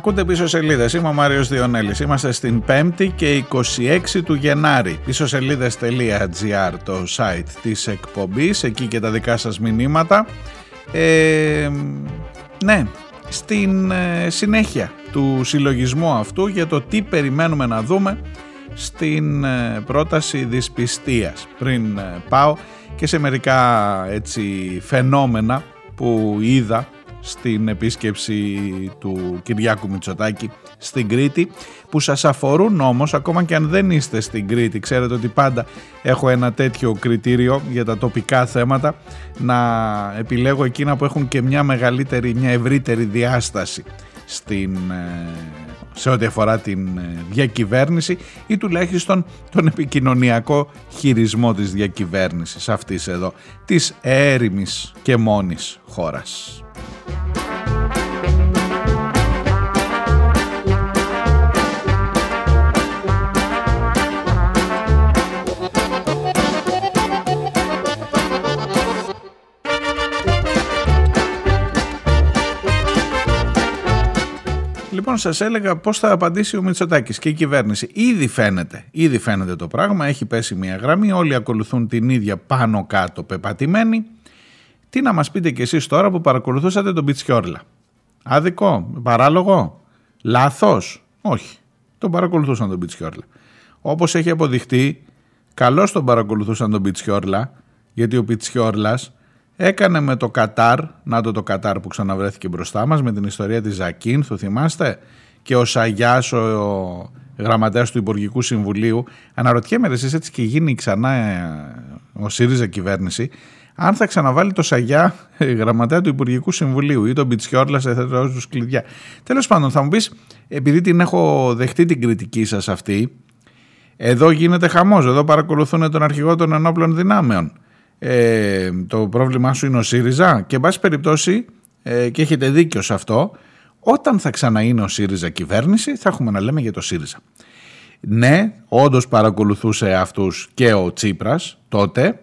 Ακούτε πίσω σελίδες. Είμαι ο Μάριος Διονέλης. Είμαστε στην 5η και 26 του Γενάρη. Πίσω σελίδε.gr το site της εκπομπής. Εκεί και τα δικά σας μηνύματα. Ε, ναι, στην ε, συνέχεια του συλλογισμού αυτού για το τι περιμένουμε να δούμε στην ε, πρόταση δυσπιστίας. Πριν ε, πάω και σε μερικά έτσι φαινόμενα που είδα στην επίσκεψη του Κυριάκου Μητσοτάκη στην Κρήτη που σας αφορούν όμως ακόμα και αν δεν είστε στην Κρήτη. Ξέρετε ότι πάντα έχω ένα τέτοιο κριτήριο για τα τοπικά θέματα. Να επιλέγω εκείνα που έχουν και μια μεγαλύτερη, μια ευρύτερη διάσταση στην, ε, σε ό,τι αφορά την ε, διακυβέρνηση ή τουλάχιστον τον επικοινωνιακό χειρισμό της διακυβέρνησης αυτής εδώ της έρημης και μόνης χώρας. Λοιπόν, σας έλεγα πώς θα απαντήσει ο Μητσοτάκης και η κυβέρνηση. Ήδη φαίνεται, ήδη φαίνεται το πράγμα. Έχει πέσει μια γραμμή. Όλοι ακολουθούν την ίδια πάνω κάτω πεπατημένη. Τι να μας πείτε κι εσείς τώρα που παρακολουθούσατε τον Πιτσιόρλα; Άδικο, παράλογο, λάθος; Όχι. Τον παρακολουθούσαν τον Πιτσιόρλα. Όπως έχει αποδειχτεί, καλώς τον παρακολουθούσαν τον Πιτσιόρλα, γιατί ο Πιτσιόρλας Έκανε με το Κατάρ, να το το Κατάρ που ξαναβρέθηκε μπροστά μας, με την ιστορία της Ζακίν, το θυμάστε, και ο Σαγιάς, ο, ο γραμματέας του Υπουργικού Συμβουλίου. Αναρωτιέμαι εσείς έτσι και γίνει ξανά ε, ο ΣΥΡΙΖΑ κυβέρνηση, αν θα ξαναβάλει το Σαγιά ε, γραμματέα του Υπουργικού Συμβουλίου ή τον Μπιτσιόρλα σε θέτω του κλειδιά. Τέλος πάντων θα μου πεις, επειδή την έχω δεχτεί την κριτική σας αυτή, εδώ γίνεται χαμός, εδώ παρακολουθούν τον αρχηγό των ενόπλων δυνάμεων ε, το πρόβλημά σου είναι ο ΣΥΡΙΖΑ; Και εν πάση περιπτώσει ε, και έχετε δίκιο σε αυτό όταν θα ξαναείνει ο ΣΥΡΙΖΑ κυβέρνηση θα έχουμε να λέμε για το ΣΥΡΙΖΑ. Ναι, όντως παρακολουθούσε αυτούς και ο Τσίπρας τότε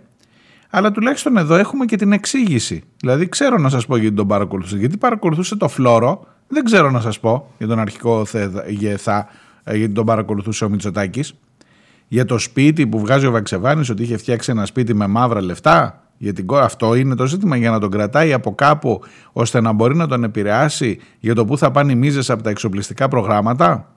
αλλά τουλάχιστον εδώ έχουμε και την εξήγηση. Δηλαδή ξέρω να σας πω γιατί τον παρακολουθούσε. Γιατί παρακολουθούσε το φλόρο, δεν ξέρω να σας πω για τον αρχικό ΘΕΘΑ, ε, γιατί τον παρακολουθούσε ο Μητσοτάκης για το σπίτι που βγάζει ο Βαξεβάνης ότι είχε φτιάξει ένα σπίτι με μαύρα λεφτά για την κόρα. Αυτό είναι το ζήτημα για να τον κρατάει από κάπου ώστε να μπορεί να τον επηρεάσει για το που θα πάνε οι μίζες από τα εξοπλιστικά προγράμματα.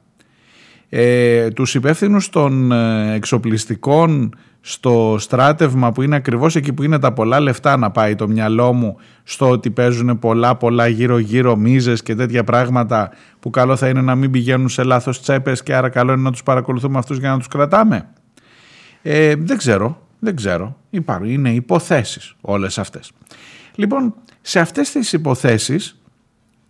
Ε, τους υπεύθυνους των ε, εξοπλιστικών στο στράτευμα που είναι ακριβώς εκεί που είναι τα πολλά λεφτά να πάει το μυαλό μου στο ότι παίζουν πολλά πολλά γύρω γύρω μίζες και τέτοια πράγματα που καλό θα είναι να μην πηγαίνουν σε λάθος τσέπες και άρα καλό είναι να τους παρακολουθούμε αυτούς για να τους κρατάμε. Ε, δεν ξέρω, δεν ξέρω. Υπάρχουν, είναι υποθέσεις όλες αυτές. Λοιπόν, σε αυτές τις υποθέσεις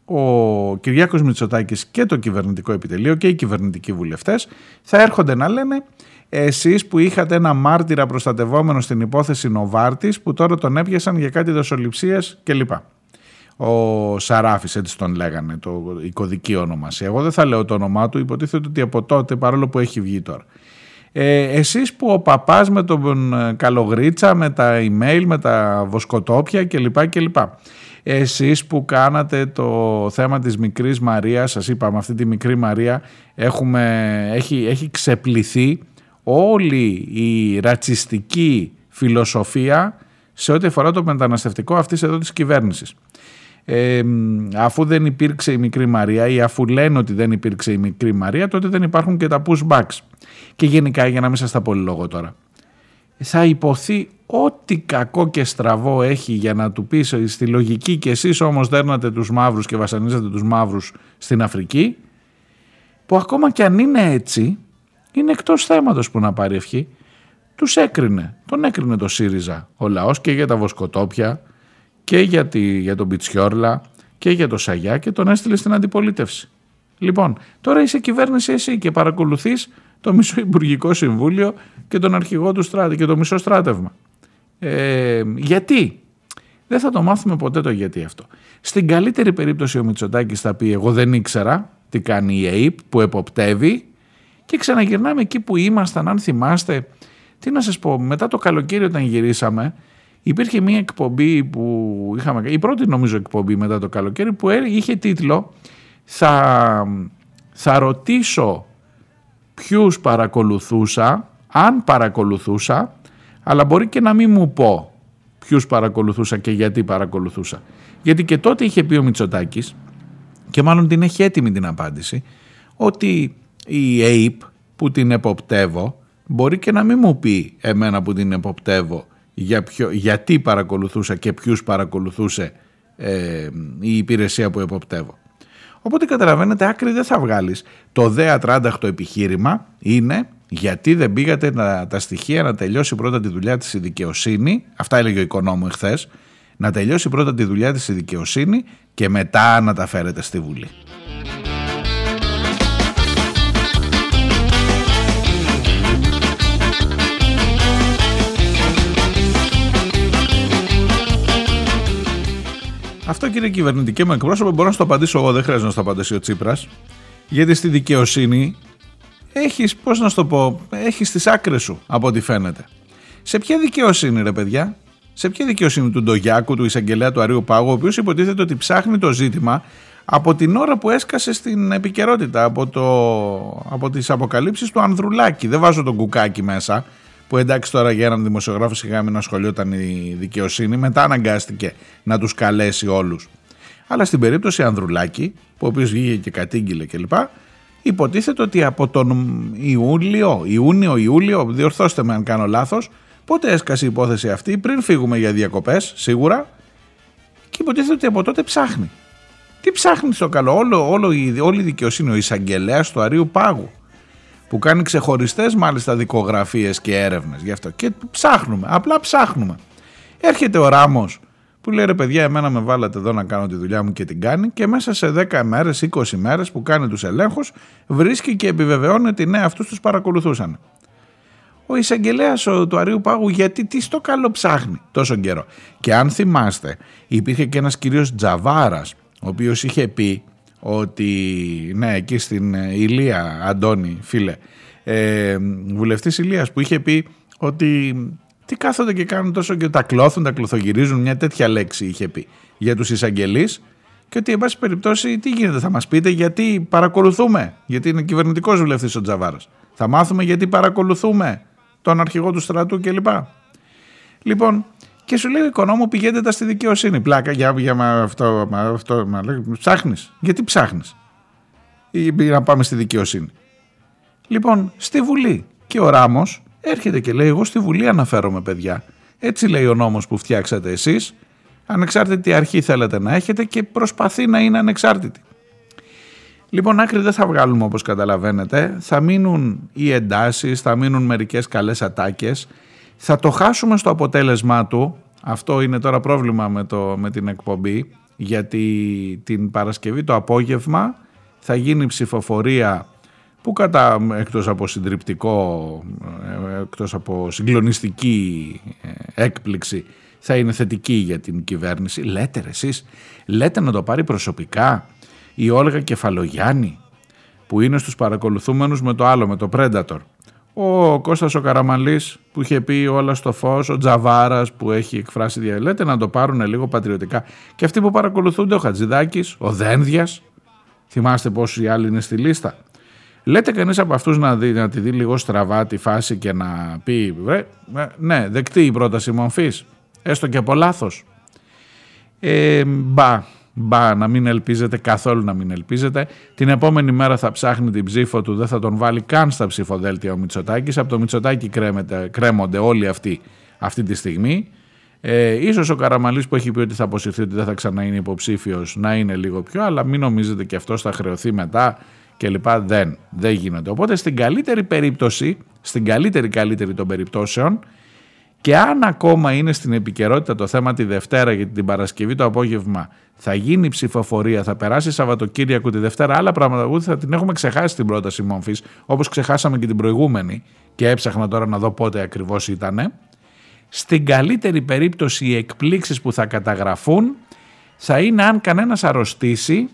ο Κυριάκος Μητσοτάκης και το κυβερνητικό επιτελείο και οι κυβερνητικοί βουλευτές θα έρχονται να λένε εσείς που είχατε ένα μάρτυρα προστατευόμενο στην υπόθεση Νοβάρτης που τώρα τον έπιασαν για κάτι δοσοληψίες κλπ. Ο Σαράφης έτσι τον λέγανε, το, η κωδική ονομασία. Εγώ δεν θα λέω το όνομά του, υποτίθεται ότι από τότε παρόλο που έχει βγει τώρα. Ε, εσείς που ο παπάς με τον ε, Καλογρίτσα, με τα email, με τα βοσκοτόπια κλπ. κλπ. Εσείς που κάνατε το θέμα της μικρής Μαρίας, σας είπαμε αυτή τη μικρή Μαρία έχουμε, έχει, έχει ξεπληθεί όλη η ρατσιστική φιλοσοφία σε ό,τι αφορά το μεταναστευτικό αυτής εδώ της κυβέρνησης. Ε, αφού δεν υπήρξε η μικρή Μαρία ή αφού λένε ότι δεν υπήρξε η μικρή Μαρία τότε δεν υπάρχουν και τα pushbacks. Και γενικά για να μην σας τα πω λόγο τώρα. Θα υποθεί ό,τι κακό και στραβό έχει για να του πεις στη λογική και εσείς όμως δέρνατε τους μαύρους και βασανίζατε τους μαύρους στην Αφρική που ακόμα και αν είναι έτσι είναι εκτός θέματος που να πάρει ευχή. Τους έκρινε. Τον έκρινε το ΣΥΡΙΖΑ ο λαός και για τα βοσκοτόπια και για, τη, για τον Πιτσιόρλα και για το Σαγιά και τον έστειλε στην αντιπολίτευση. Λοιπόν, τώρα είσαι κυβέρνηση εσύ και παρακολουθείς το μισό Υπουργικό Συμβούλιο και τον αρχηγό του στράτη και το μισό στράτευμα. Ε, γιατί; Δεν θα το μάθουμε ποτέ το γιατί αυτό. Στην καλύτερη περίπτωση ο Μητσοτάκης θα πει εγώ δεν ήξερα τι κάνει η ΑΕΠ που εποπτεύει και ξαναγυρνάμε εκεί που ήμασταν, αν θυμάστε, τι να σας πω, μετά το καλοκαίρι όταν γυρίσαμε, υπήρχε μια εκπομπή που είχαμε, η πρώτη νομίζω εκπομπή μετά το καλοκαίρι, που είχε τίτλο «Θα, θα ρωτήσω ποιους παρακολουθούσα, αν παρακολουθούσα, αλλά μπορεί και να μην μου πω ποιους παρακολουθούσα και γιατί παρακολουθούσα». Γιατί και τότε είχε πει ο Μητσοτάκης, και μάλλον την έχει έτοιμη την απάντηση, ότι η ΑΕΠ που την εποπτεύω μπορεί και να μην μου πει εμένα που την εποπτεύω για ποιο, γιατί παρακολουθούσα και ποιους παρακολουθούσε ε, η υπηρεσία που εποπτεύω. Οπότε καταλαβαίνετε άκρη δεν θα βγάλεις. Το δε ατράνταχτο επιχείρημα είναι γιατί δεν πήγατε τα, τα στοιχεία να τελειώσει πρώτα τη δουλειά της η δικαιοσύνη, αυτά έλεγε ο οικονόμου εχθές, να τελειώσει πρώτα τη δουλειά της η δικαιοσύνη και μετά να τα φέρετε στη Βουλή. Αυτό κύριε κυβερνητική μου εκπρόσωπο μπορώ να στο απαντήσω εγώ, δεν χρειάζεται να στο απαντήσει ο Τσίπρας. Γιατί στη δικαιοσύνη έχεις, πώς να στο πω, έχεις τις άκρες σου από ό,τι φαίνεται. Σε ποια δικαιοσύνη ρε παιδιά, σε ποια δικαιοσύνη του Ντογιάκου, του εισαγγελέα του Αρίου Πάγου, ο οποίος υποτίθεται ότι ψάχνει το ζήτημα από την ώρα που έσκασε στην επικαιρότητα, από, το, από τις αποκαλύψεις του Ανδρουλάκη. Δεν βάζω τον κουκάκι μέσα, που εντάξει τώρα για έναν δημοσιογράφο σιγά μην ασχολιόταν η δικαιοσύνη, μετά αναγκάστηκε να τους καλέσει όλους. Αλλά στην περίπτωση Ανδρουλάκη, που ο οποίος βγήκε και κατήγγειλε κλπ, υποτίθεται ότι από τον Ιούλιο, Ιούνιο, Ιούλιο, διορθώστε με αν κάνω λάθος, πότε έσκασε η υπόθεση αυτή, πριν φύγουμε για διακοπές, σίγουρα, και υποτίθεται ότι από τότε ψάχνει. Τι ψάχνει στο καλό, όλο, όλο, όλη η δικαιοσύνη, ο εισαγγελέας του Αρίου Πάγου, που κάνει ξεχωριστές μάλιστα δικογραφίες και έρευνες γι' αυτό. Και ψάχνουμε, απλά ψάχνουμε. Έρχεται ο Ράμος που λέει ρε παιδιά εμένα με βάλατε εδώ να κάνω τη δουλειά μου και την κάνει και μέσα σε 10 μέρες, 20 μέρες που κάνει τους ελέγχους βρίσκει και επιβεβαιώνει ότι ναι αυτούς τους παρακολουθούσαν. Ο εισαγγελέας του Αρίου Πάγου γιατί τι στο καλό ψάχνει τόσο καιρό. Και αν θυμάστε υπήρχε και ένας κυρίος Τζαβάρας ο οποίος είχε πει ότι ναι εκεί στην Ηλία Αντώνη φίλε ε, βουλευτής Ηλίας που είχε πει ότι τι κάθονται και κάνουν τόσο και τα κλώθουν, τα κλωθογυρίζουν, μια τέτοια λέξη είχε πει για τους εισαγγελείς. και ότι εν πάση περιπτώσει τι γίνεται θα μας πείτε γιατί παρακολουθούμε, γιατί είναι κυβερνητικός βουλευτής ο Τζαβάρας. Θα μάθουμε γιατί παρακολουθούμε τον αρχηγό του στρατού κλπ. Λοιπόν, και σου λέει ο οικονόμου πηγαίνετε τα στη δικαιοσύνη. Πλάκα για, για μα, αυτό, μα, αυτό μα, λέει, ψάχνεις. Γιατί ψάχνεις. Ή να πάμε στη δικαιοσύνη. Λοιπόν, στη Βουλή. Και ο Ράμος έρχεται και λέει εγώ στη Βουλή αναφέρομαι παιδιά. Έτσι λέει ο νόμος που φτιάξατε εσείς. Ανεξάρτητη αρχή θέλετε να έχετε και προσπαθεί να είναι ανεξάρτητη. Λοιπόν, άκρη δεν θα βγάλουμε όπως καταλαβαίνετε. Θα μείνουν οι εντάσεις, θα μείνουν μερικές καλές ατάκες θα το χάσουμε στο αποτέλεσμά του. Αυτό είναι τώρα πρόβλημα με, το, με την εκπομπή γιατί την Παρασκευή το απόγευμα θα γίνει ψηφοφορία που κατά εκτός από συντριπτικό, ε, εκτός από συγκλονιστική ε, έκπληξη θα είναι θετική για την κυβέρνηση. Λέτε ρε εσείς, λέτε να το πάρει προσωπικά η Όλγα Κεφαλογιάννη που είναι στους παρακολουθούμενους με το άλλο, με το Predator ο Κώστας ο Καραμαλής που είχε πει όλα στο φως, ο Τζαβάρας που έχει εκφράσει διαλέτε να το πάρουν λίγο πατριωτικά και αυτοί που παρακολουθούνται ο Χατζηδάκης, ο Δένδιας, θυμάστε πόσοι άλλοι είναι στη λίστα. Λέτε κανείς από αυτούς να, δει, να τη δει λίγο στραβά τη φάση και να πει ναι δεκτή η πρόταση μορφής, έστω και από λάθος. Ε, μπα, Μπα, να μην ελπίζετε, καθόλου να μην ελπίζετε. Την επόμενη μέρα θα ψάχνει την ψήφο του, δεν θα τον βάλει καν στα ψηφοδέλτια ο Μητσοτάκης. Από το Μητσοτάκη κρέμεται, κρέμονται όλοι αυτοί αυτή τη στιγμή. Ε, ίσως ο Καραμαλής που έχει πει ότι θα αποσυρθεί ότι δεν θα ξανά είναι υποψήφιος να είναι λίγο πιο, αλλά μην νομίζετε και αυτός θα χρεωθεί μετά και λοιπά. Δεν, δεν γίνεται. Οπότε στην καλύτερη περίπτωση, στην καλύτερη καλύτερη των περιπτώσεων, και αν ακόμα είναι στην επικαιρότητα το θέμα τη Δευτέρα γιατί την Παρασκευή το απόγευμα θα γίνει ψηφοφορία, θα περάσει Σαββατοκύριακο τη Δευτέρα, άλλα πράγματα ούτε θα την έχουμε ξεχάσει την πρόταση μόμφης, όπως ξεχάσαμε και την προηγούμενη και έψαχνα τώρα να δω πότε ακριβώς ήταν. Στην καλύτερη περίπτωση οι εκπλήξεις που θα καταγραφούν θα είναι αν κανένας αρρωστήσει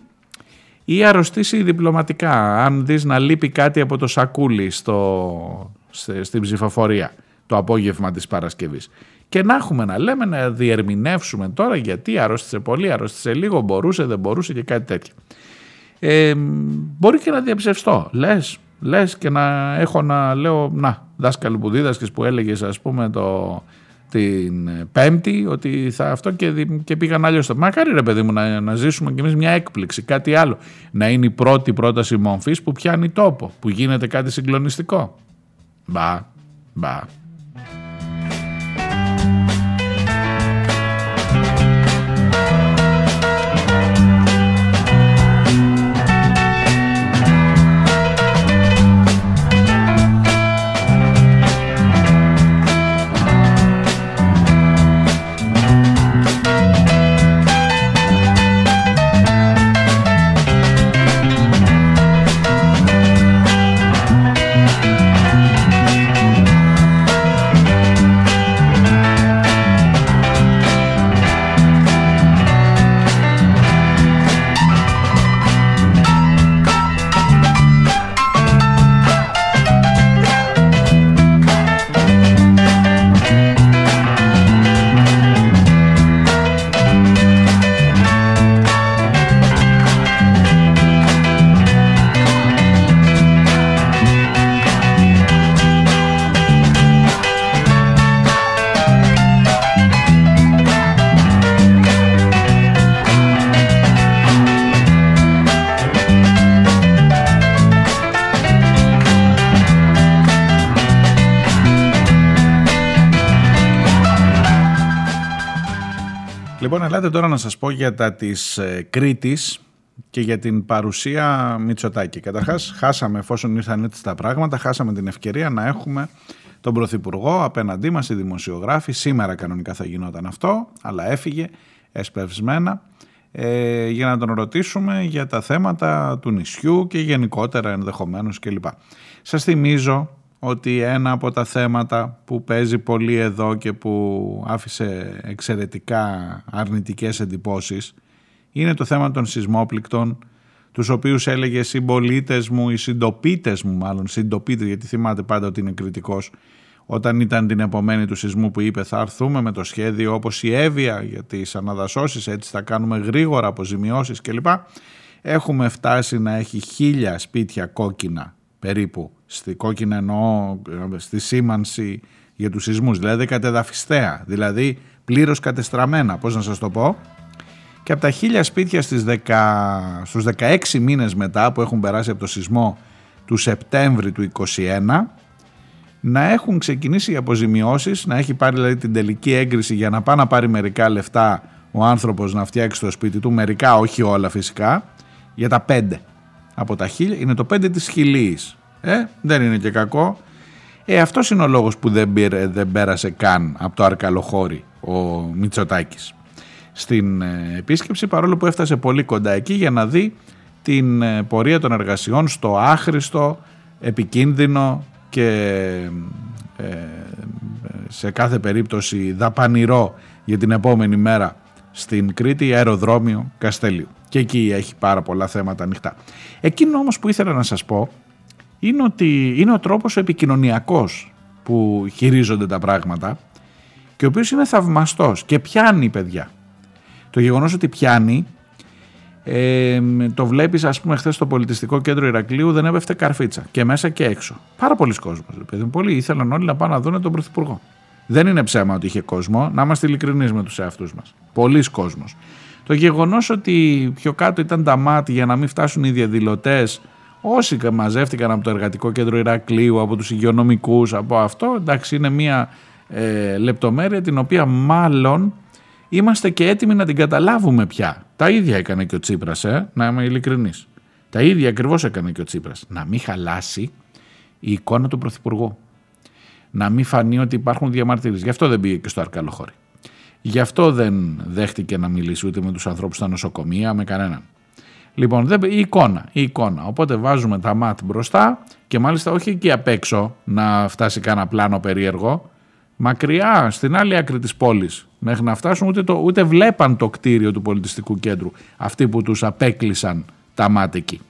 ή αρρωστήσει διπλωματικά. Αν δεις να λείπει κάτι από το σακούλι στο, στην ψηφοφορία το απόγευμα της Παρασκευής. Και να έχουμε να λέμε να διερμηνεύσουμε τώρα γιατί αρρώστησε πολύ, αρρώστησε λίγο, μπορούσε, δεν μπορούσε και κάτι τέτοιο. Ε, μπορεί και να διαψευστώ. Λες, λες και να έχω να λέω, να, δάσκαλο που δίδασκες που έλεγες ας πούμε το, την Πέμπτη ότι θα αυτό και, και πήγαν αλλιώς. Μακάρι ρε παιδί μου να, να ζήσουμε κι εμείς μια έκπληξη, κάτι άλλο. Να είναι η πρώτη πρόταση μομφή που πιάνει τόπο, που γίνεται κάτι συγκλονιστικό. Μπα, μπα. Ελάτε τώρα να σας πω για τα της ε, Κρήτης και για την παρουσία Μητσοτάκη. Καταρχάς χάσαμε εφόσον ήρθαν έτσι τα πράγματα, χάσαμε την ευκαιρία να έχουμε τον Πρωθυπουργό απέναντί μας, οι δημοσιογράφοι. Σήμερα κανονικά θα γινόταν αυτό, αλλά έφυγε εσπευσμένα ε, για να τον ρωτήσουμε για τα θέματα του νησιού και γενικότερα ενδεχομένως κλπ. Σας θυμίζω ότι ένα από τα θέματα που παίζει πολύ εδώ και που άφησε εξαιρετικά αρνητικές εντυπώσεις είναι το θέμα των σεισμόπληκτων τους οποίους έλεγε συμπολίτες μου, οι συντοπίτες μου μάλλον, συντοπίτες γιατί θυμάται πάντα ότι είναι κριτικός όταν ήταν την επομένη του σεισμού που είπε θα έρθουμε με το σχέδιο όπως η Εύβοια για τις αναδασώσεις έτσι θα κάνουμε γρήγορα αποζημιώσεις κλπ. Έχουμε φτάσει να έχει χίλια σπίτια κόκκινα περίπου στη κόκκινα εννοώ στη σήμανση για τους σεισμούς, δηλαδή κατεδαφιστέα, δηλαδή πλήρως κατεστραμμένα, πώς να σας το πω. Και από τα χίλια σπίτια στις 10, στους 16 μήνες μετά που έχουν περάσει από το σεισμό του Σεπτέμβρη του 2021 να έχουν ξεκινήσει οι αποζημιώσεις, να έχει πάρει δηλαδή την τελική έγκριση για να πάει να πάρει μερικά λεφτά ο άνθρωπος να φτιάξει το σπίτι του, μερικά όχι όλα φυσικά, για τα πέντε. Από τα χίλια, είναι το πέντε της χιλίης. Ε, δεν είναι και κακό. Ε, αυτός είναι ο λόγος που δεν, δεν πέρασε καν από το Αρκαλοχώρι ο Μητσοτάκης στην ε, επίσκεψη παρόλο που έφτασε πολύ κοντά εκεί για να δει την ε, πορεία των εργασιών στο άχρηστο, επικίνδυνο και ε, σε κάθε περίπτωση δαπανηρό για την επόμενη μέρα στην Κρήτη αεροδρόμιο Καστέλιου. Και εκεί έχει πάρα πολλά θέματα ανοιχτά. Εκείνο όμως που ήθελα να σας πω είναι ότι είναι ο τρόπος επικοινωνιακός που χειρίζονται τα πράγματα και ο οποίος είναι θαυμαστός και πιάνει παιδιά. Το γεγονός ότι πιάνει ε, το βλέπεις ας πούμε χθες στο πολιτιστικό κέντρο Ηρακλείου δεν έπεφτε καρφίτσα και μέσα και έξω. Πάρα πολλοί κόσμος. Παιδί. Πολλοί ήθελαν όλοι να πάνε να δουν τον Πρωθυπουργό. Δεν είναι ψέμα ότι είχε κόσμο, να είμαστε ειλικρινείς με τους εαυτούς μας. Πολλοί κόσμος. Το γεγονός ότι πιο κάτω ήταν τα μάτια για να μην φτάσουν οι διαδηλωτές Όσοι μαζεύτηκαν από το Εργατικό Κέντρο Ηρακλείου, από τους υγειονομικούς, από αυτό, εντάξει είναι μια ε, λεπτομέρεια την οποία μάλλον είμαστε και έτοιμοι να την καταλάβουμε πια. Τα ίδια έκανε και ο Τσίπρας, ε, να είμαι ειλικρινής. Τα ίδια ακριβώς έκανε και ο Τσίπρας. Να μην χαλάσει η εικόνα του Πρωθυπουργού. Να μην φανεί ότι υπάρχουν διαμαρτυρίες. Γι' αυτό δεν πήγε και στο Αρκαλοχώρι. Γι' αυτό δεν δέχτηκε να μιλήσει ούτε με τους ανθρώπους στα νοσοκομεία, με κανέναν. Λοιπόν, η εικόνα, η εικόνα. Οπότε βάζουμε τα ματ μπροστά και μάλιστα όχι εκεί απ' έξω να φτάσει κανένα πλάνο περίεργο. Μακριά, στην άλλη άκρη της πόλης. Μέχρι να φτάσουν ούτε, το, ούτε βλέπαν το κτίριο του πολιτιστικού κέντρου. Αυτοί που τους απέκλεισαν τα ΜΑΤ εκεί.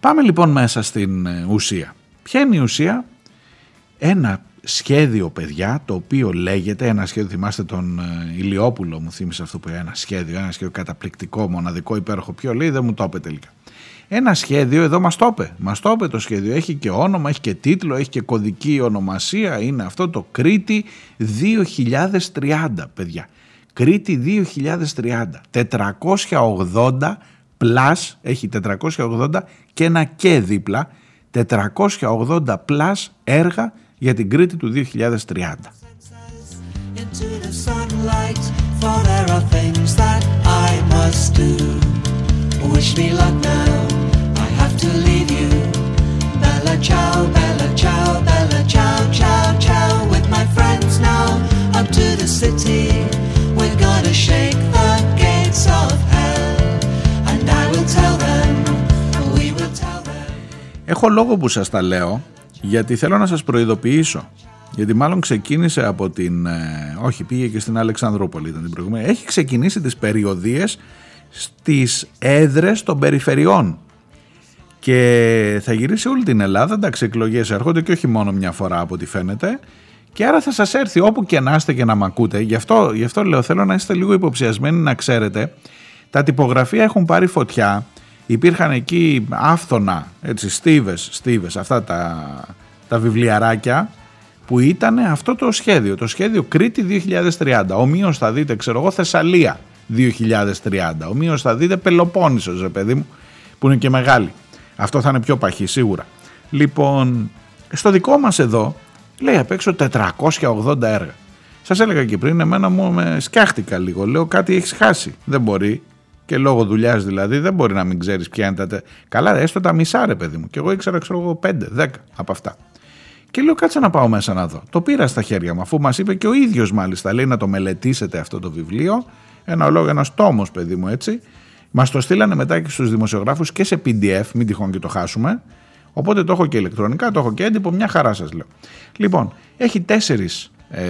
Πάμε λοιπόν μέσα στην ε, ουσία. Ποια είναι η ουσία; Ένα σχέδιο παιδιά το οποίο λέγεται ένα σχέδιο θυμάστε τον ε, Ηλιόπουλο μου θύμισε αυτό που είναι ένα σχέδιο ένα σχέδιο καταπληκτικό μοναδικό υπέροχο ποιο λέει δεν μου το είπε τελικά. Ένα σχέδιο, εδώ μας το είπε, μας το είπε το σχέδιο, έχει και όνομα, έχει και τίτλο, έχει και κωδική ονομασία, είναι αυτό το Κρήτη 2030 παιδιά. Κρήτη 2030, 480 πλάς, έχει 480 και ένα και δίπλα, 480 πλάς έργα για την Κρήτη του 2030. Έχω λόγο που σας λέω γιατί θέλω να σας προειδοποιήσω. Γιατί μάλλον ξεκίνησε από την... όχι, πήγε και στην Αλεξανδρούπολη ήταν την προηγούμενη. Έχει ξεκινήσει τις περιοδίες στις έδρες των περιφερειών και θα γυρίσει όλη την Ελλάδα, εντάξει εκλογές έρχονται και όχι μόνο μια φορά από ό,τι φαίνεται και άρα θα σας έρθει όπου και να είστε και να μ' ακούτε, γι αυτό, γι αυτό λέω θέλω να είστε λίγο υποψιασμένοι να ξέρετε τα τυπογραφεία έχουν πάρει φωτιά, υπήρχαν εκεί άφθονα, έτσι, στίβες, στίβες αυτά τα, τα βιβλιαράκια που ήταν αυτό το σχέδιο, το σχέδιο Κρήτη 2030, ομοίως θα δείτε ξέρω εγώ Θεσσαλία 2030. Ομοίως θα δείτε Πελοπόννησος, ρε παιδί μου, που είναι και μεγάλη. Αυτό θα είναι πιο παχύ σίγουρα. Λοιπόν, στο δικό μας εδώ λέει απ' έξω 480 έργα. Σας έλεγα και πριν, εμένα μου με σκιάχτηκα λίγο. Λέω κάτι έχεις χάσει. Δεν μπορεί. Και λόγω δουλειάς δηλαδή δεν μπορεί να μην ξέρεις ποια είναι τα. Καλά, έστω τα μισά ρε παιδί μου. Και εγώ ήξερα, ξέρω εγώ, 5, 10 από αυτά. Και λέω κάτσε να πάω μέσα να δω. Το πήρα στα χέρια μου, αφού μας είπε και ο ίδιος μάλιστα λέει να το μελετήσετε αυτό το βιβλίο ένα λόγο, ένας τόμος, παιδί μου, έτσι. Μας το στείλανε μετά και στους δημοσιογράφους και σε PDF, μην τυχόν και το χάσουμε. Οπότε το έχω και ηλεκτρονικά, το έχω και έντυπο, μια χαρά σας λέω. Λοιπόν, έχει τέσσερις ε,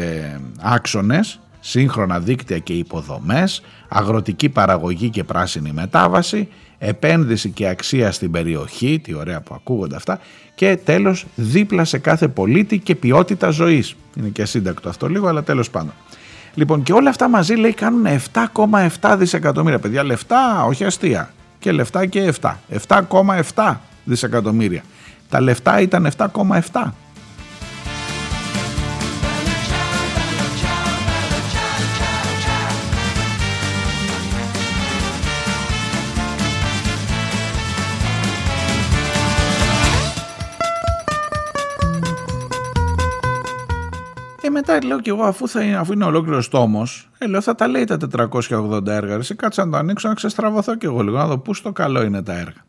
άξονες, σύγχρονα δίκτυα και υποδομές, αγροτική παραγωγή και πράσινη μετάβαση, επένδυση και αξία στην περιοχή, τι ωραία που ακούγονται αυτά, και τέλος δίπλα σε κάθε πολίτη και ποιότητα ζωής. Είναι και ασύντακτο αυτό λίγο, αλλά τέλος πάντων. Λοιπόν, και όλα αυτά μαζί λέει κάνουν 7,7 δισεκατομμύρια. Παιδιά, λεφτά, όχι αστεία. Και λεφτά και 7. 7,7 δισεκατομμύρια. Τα λεφτά ήταν 7,7. Μετά λέω και εγώ, αφού, θα είναι, αφού είναι ολόκληρος τόμος, ε, λέω θα τα λέει τα 480 έργα. Εσύ κάτσε να το ανοίξω να ξεστραβωθώ κι εγώ λίγο, να δω πού στο καλό είναι τα έργα.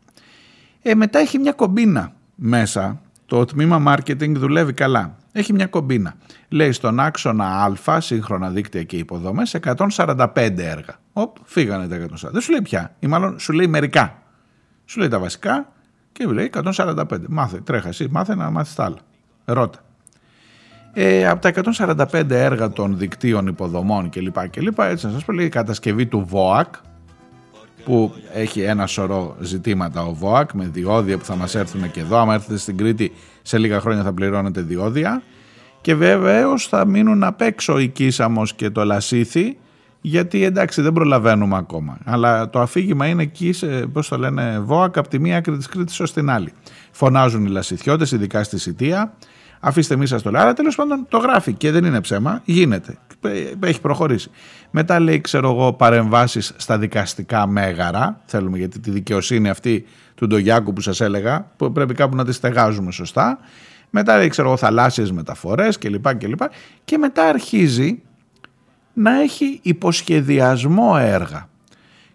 Ε, μετά έχει μια κομπίνα μέσα. Το τμήμα marketing δουλεύει καλά. Έχει μια κομπίνα. Λέει στον άξονα Α, σύγχρονα δίκτυα και υποδομές, 145 έργα. Οπ, φύγανε τα 140. Δεν σου λέει πια, ή μάλλον σου λέει μερικά. Σου λέει τα βασικά και λέει 145. Μάθε, τρέχα εσύ, μάθε να μάθεις τα άλλα. Ρώτα. Ε, από τα 145 έργα των δικτύων υποδομών κλπ. κλπ έτσι να σας πω λέει η κατασκευή του ΒΟΑΚ που έχει ένα σωρό ζητήματα ο ΒΟΑΚ με διόδια που θα μας έρθουν και εδώ. Άμα έρθετε στην Κρήτη σε λίγα χρόνια θα πληρώνετε διόδια. Και βεβαίως θα μείνουν απ' έξω η Κίσαμος και το Λασίθι γιατί εντάξει δεν προλαβαίνουμε ακόμα. Αλλά το αφήγημα είναι εκεί, σε, πώς το λένε, ΒΟΑΚ από τη μία άκρη της Κρήτης ως την άλλη. Φωνάζουν οι Λασιθιώτες, ειδικά στη Σιτία Αφήστε μη σας το λέω. Αλλά τέλος πάντων το γράφει και δεν είναι ψέμα. Γίνεται. Έχει προχωρήσει. Μετά λέει, ξέρω εγώ, παρεμβάσεις στα δικαστικά μέγαρα. Θέλουμε γιατί τη δικαιοσύνη αυτή του Ντογιάκου που σας έλεγα, που πρέπει κάπου να τη στεγάζουμε σωστά. Μετά λέει, ξέρω εγώ, θαλάσσιες μεταφορές κλπ. Και, και μετά αρχίζει να έχει υποσχεδιασμό έργα.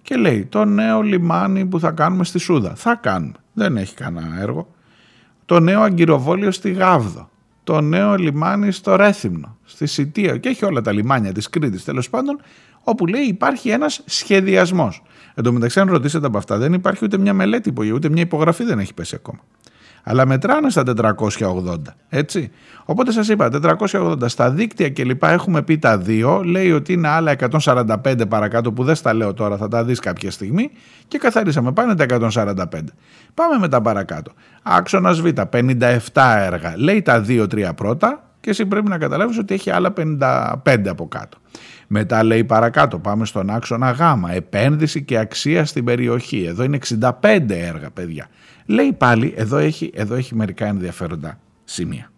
Και λέει, το νέο λιμάνι που θα κάνουμε στη Σούδα. Θα κάνουμε. Δεν έχει κανένα έργο. Το νέο αγκυροβόλιο στη Γάβδο το νέο λιμάνι στο Ρέθυμνο, στη Σιτία και έχει όλα τα λιμάνια της Κρήτης τέλος πάντων, όπου λέει υπάρχει ένας σχεδιασμός. Εν τω μεταξύ αν ρωτήσετε από αυτά δεν υπάρχει ούτε μια μελέτη, ούτε μια υπογραφή δεν έχει πέσει ακόμα αλλά μετράνε στα 480, έτσι. Οπότε σας είπα, 480 στα δίκτυα και λοιπά έχουμε πει τα δύο, λέει ότι είναι άλλα 145 παρακάτω που δεν στα λέω τώρα, θα τα δεις κάποια στιγμή και καθαρίσαμε, πάνε τα 145. Πάμε μετά παρακάτω. Άξονας Β, 57 έργα, λέει τα 2-3 πρώτα και εσύ πρέπει να καταλάβεις ότι έχει άλλα 55 από κάτω. Μετά λέει παρακάτω, πάμε στον άξονα Γ, επένδυση και αξία στην περιοχή. Εδώ είναι 65 έργα, παιδιά. Λέει πάλι, εδώ έχει, εδώ έχει μερικά ενδιαφέροντα σημεία.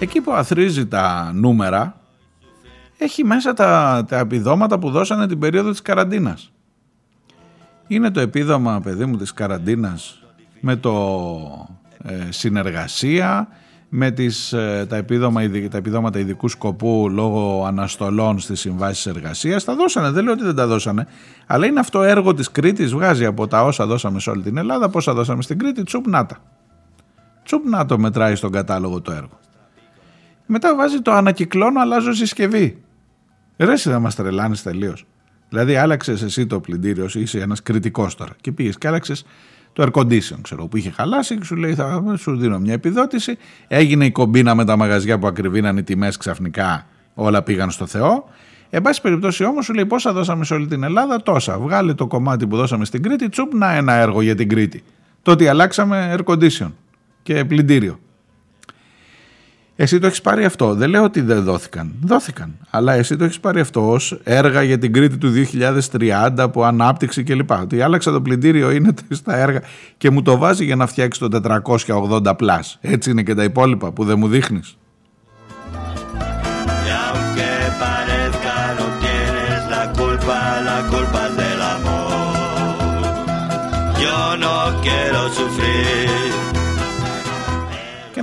Εκεί που αθρίζει τα νούμερα έχει μέσα τα, τα επιδόματα που δώσανε την περίοδο της καραντίνας. Είναι το επίδομα, παιδί μου, της καραντίνας με το ε, συνεργασία, με τις, ε, τα, επίδομα, τα επιδόματα ειδικού σκοπού λόγω αναστολών στις συμβάσεις εργασίας. Τα δώσανε, δεν λέω ότι δεν τα δώσανε, αλλά είναι αυτό έργο της Κρήτης, βγάζει από τα όσα δώσαμε σε όλη την Ελλάδα, πόσα δώσαμε στην Κρήτη, τσουπ νάτα. Τσουπ νάτο μετράει στον κατάλογο το έργο. Μετά βάζει το ανακυκλώνω, αλλάζω συσκευή. Ρε, εσύ θα μας τρελάνεις τελείως. Δηλαδή, άλλαξες εσύ το πλυντήριο, είσαι ένας κριτικός τώρα και πήγες και άλλαξες το air condition, ξέρω, που είχε χαλάσει και σου λέει θα σου δίνω μια επιδότηση. Έγινε η κομπίνα με τα μαγαζιά που ακριβήναν οι τιμές ξαφνικά, όλα πήγαν στο Θεό. Εν πάση περιπτώσει όμως σου λέει πόσα δώσαμε σε όλη την Ελλάδα, τόσα. Βγάλε το κομμάτι που δώσαμε στην Κρήτη, τσουπ να ένα έργο για την Κρήτη. Το ότι αλλάξαμε air condition και πλυντήριο. Εσύ το έχεις πάρει αυτό. Δεν λέω ότι δεν δόθηκαν. Δόθηκαν. Αλλά εσύ το έχεις πάρει αυτό ως έργα για την Κρήτη του 2030 από ανάπτυξη κλπ. Ότι άλλαξα το πλυντήριο είναι στα έργα και μου το βάζει για να φτιάξει το 480 πλάς. Έτσι είναι και τα υπόλοιπα που δεν μου δείχνεις.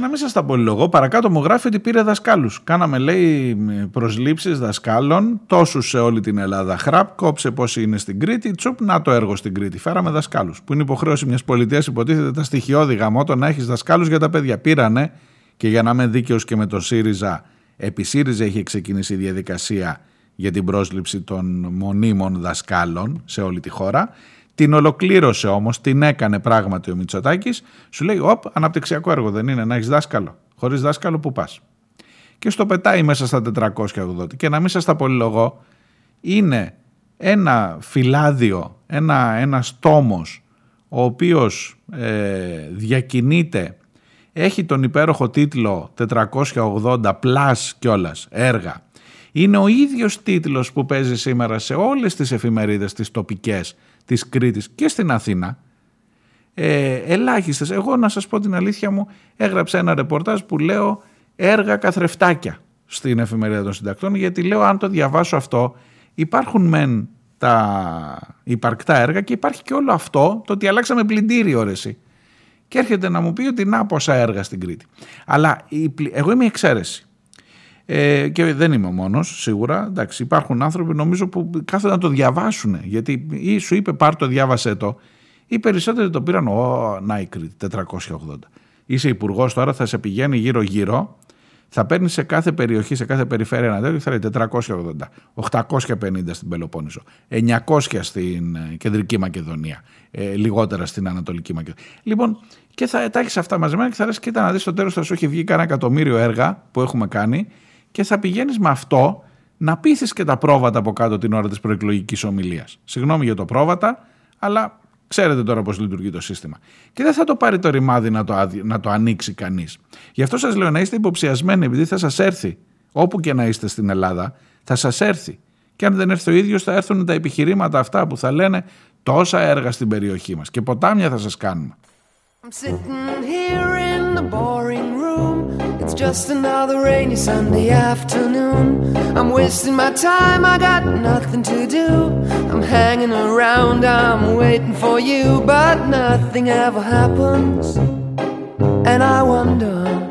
Να μην σας τα πολυλογώ, παρακάτω μου γράφει ότι πήρε δασκάλους. Κάναμε, λέει, προσλήψεις δασκάλων τόσους σε όλη την Ελλάδα. Χραπ, κόψε πόσοι είναι στην Κρήτη. Τσουπ, να το έργο στην Κρήτη. Φέραμε δασκάλους. Που είναι υποχρέωση μιας πολιτείας, υποτίθεται τα στοιχειώδη γαμότο να έχεις δασκάλους για τα παιδιά. Πήρανε και για να είμαι δίκαιος και με το ΣΥΡΙΖΑ, επί ΣΥΡΙΖΑ έχει ξεκινήσει η διαδικασία για την πρόσληψη των μονίμων δασκάλων σε όλη τη χώρα. Την ολοκλήρωσε όμως, την έκανε πράγματι ο Μητσοτάκης, σου λέει, όπ, αναπτυξιακό έργο δεν είναι, να έχεις δάσκαλο. Χωρίς δάσκαλο που πας. Και στο πετάει μέσα στα 480. Και να μην σας τα πολυλογώ, είναι ένα φυλάδιο, ένα, ένας τόμος, ο οποίος ε, διακινείται, έχει τον υπέροχο τίτλο 480 πλάς κιόλας έργα. Είναι ο ίδιος τίτλος που παίζει σήμερα σε όλες τις εφημερίδες τις τοπικές της Κρήτης και στην Αθήνα ε, ελάχιστες. Εγώ να σας πω την αλήθεια μου έγραψα ένα ρεπορτάζ που λέω έργα καθρεφτάκια στην εφημερίδα των συντακτών γιατί λέω αν το διαβάσω αυτό υπάρχουν μεν τα υπαρκτά έργα και υπάρχει και όλο αυτό το ότι αλλάξαμε πλυντήριο ρε εσύ. Και έρχεται να μου πει ότι να πόσα έργα στην Κρήτη. Αλλά εγώ είμαι εξαίρεση. Ε, και δεν είμαι ο μόνος σίγουρα. Εντάξει, υπάρχουν άνθρωποι νομίζω που κάθονται να το διαβάσουν. Γιατί ή σου είπε πάρ το διάβασέ το. Οι περισσότεροι το πήραν, ο να η Κρήτη, 480. Είσαι υπουργός τώρα, θα σε πηγαίνει γύρω-γύρω. Θα παίρνεις σε κάθε περιοχή, σε κάθε περιφέρεια ένα τέτοιο, θα λέει 480, 850 στην Πελοπόννησο, 900 στην ε, Κεντρική Μακεδονία, ε, λιγότερα στην Ανατολική Μακεδονία. Λοιπόν, και θα τα έχεις αυτά μαζεμένα και θα λες: Κοίτα να δεις στο τέλος θα σου έχει βγει κανένα εκατομμύριο έργα που έχουμε κάνει και θα πηγαίνεις με αυτό να πείθεις και τα πρόβατα από κάτω την ώρα της προεκλογικής ομιλίας. Συγγνώμη για το πρόβατα, αλλά ξέρετε τώρα πώς λειτουργεί το σύστημα. Και δεν θα το πάρει το ρημάδι να το, να το ανοίξει κανείς. Γι' αυτό σας λέω να είστε υποψιασμένοι, επειδή θα σας έρθει, όπου και να είστε στην Ελλάδα, θα σας έρθει. Και αν δεν έρθει ο ίδιος θα έρθουν τα επιχειρήματα αυτά που θα λένε τόσα έργα στην περιοχή μας και ποτάμια θα σας κάνουμε. I'm It's just another rainy Sunday afternoon. I'm wasting my time, I got nothing to do. I'm hanging around, I'm waiting for you, but nothing ever happens. And I wonder.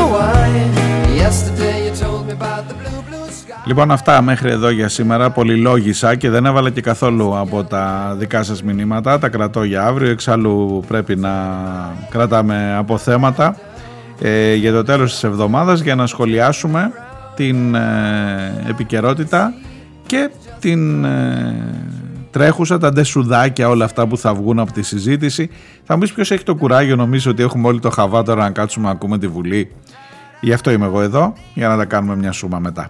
Λοιπόν αυτά μέχρι εδώ για σήμερα. Πολυλόγησα και δεν έβαλα και καθόλου από τα δικά σας μηνύματα. Τα κρατώ για αύριο. Εξάλλου πρέπει να κρατάμε αποθέματα ε, Για το τέλος της εβδομάδας Για να σχολιάσουμε την ε, επικαιρότητα Και την ε, τρέχουσα Τα ντεσουδάκια όλα αυτά που θα βγουν από τη συζήτηση. Θα μου πεις ποιος έχει το κουράγιο Νομίζω ότι έχουμε όλοι το χαβά τώρα να κάτσουμε να ακούμε τη Βουλή. Γι' αυτό είμαι εγώ εδώ Για να τα κάνουμε μια σούμα μετά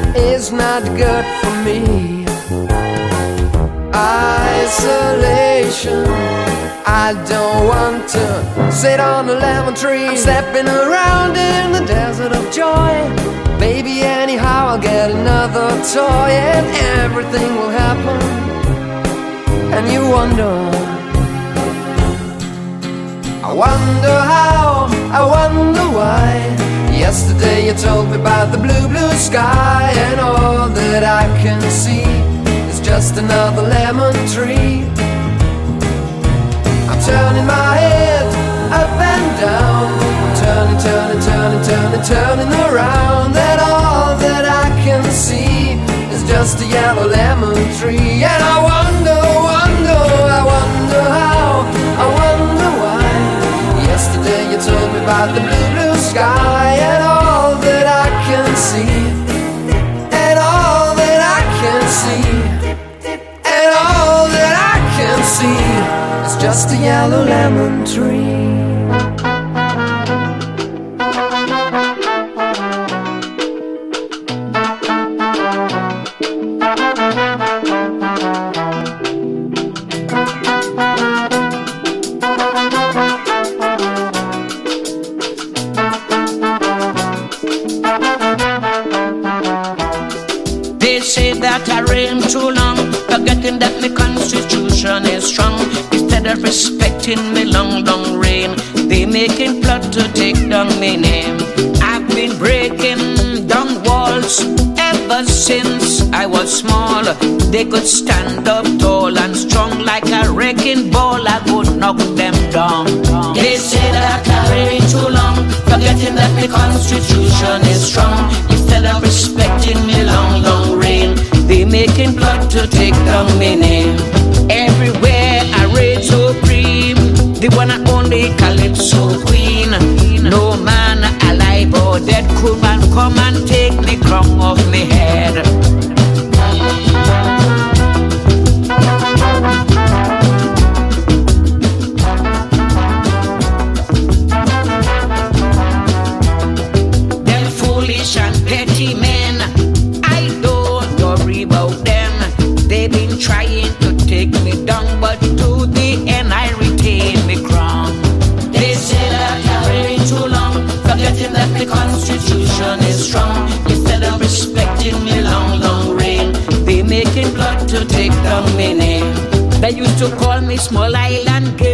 is not good for me. Isolation, I don't want to sit on a lemon tree. I'm stepping around in the desert of joy. Baby, anyhow, I'll get another toy and everything will happen. And you wonder, I wonder how, I wonder why. Yesterday you told me about the blue, blue sky And all that I can see is just another lemon tree. I'm turning my head up and down I'm turning, turning, turning, turning, turning around They could stand up tall and strong like a wrecking ball. I would knock them down. They say that I reign too long, forgetting that the Constitution is strong. Instead of respecting me long, long reign, they making blood to take down my name. Everywhere I reign supreme, the one and only Calypso queen. No man alive or dead could man come and take the crown off me head. They used to call me small island girl.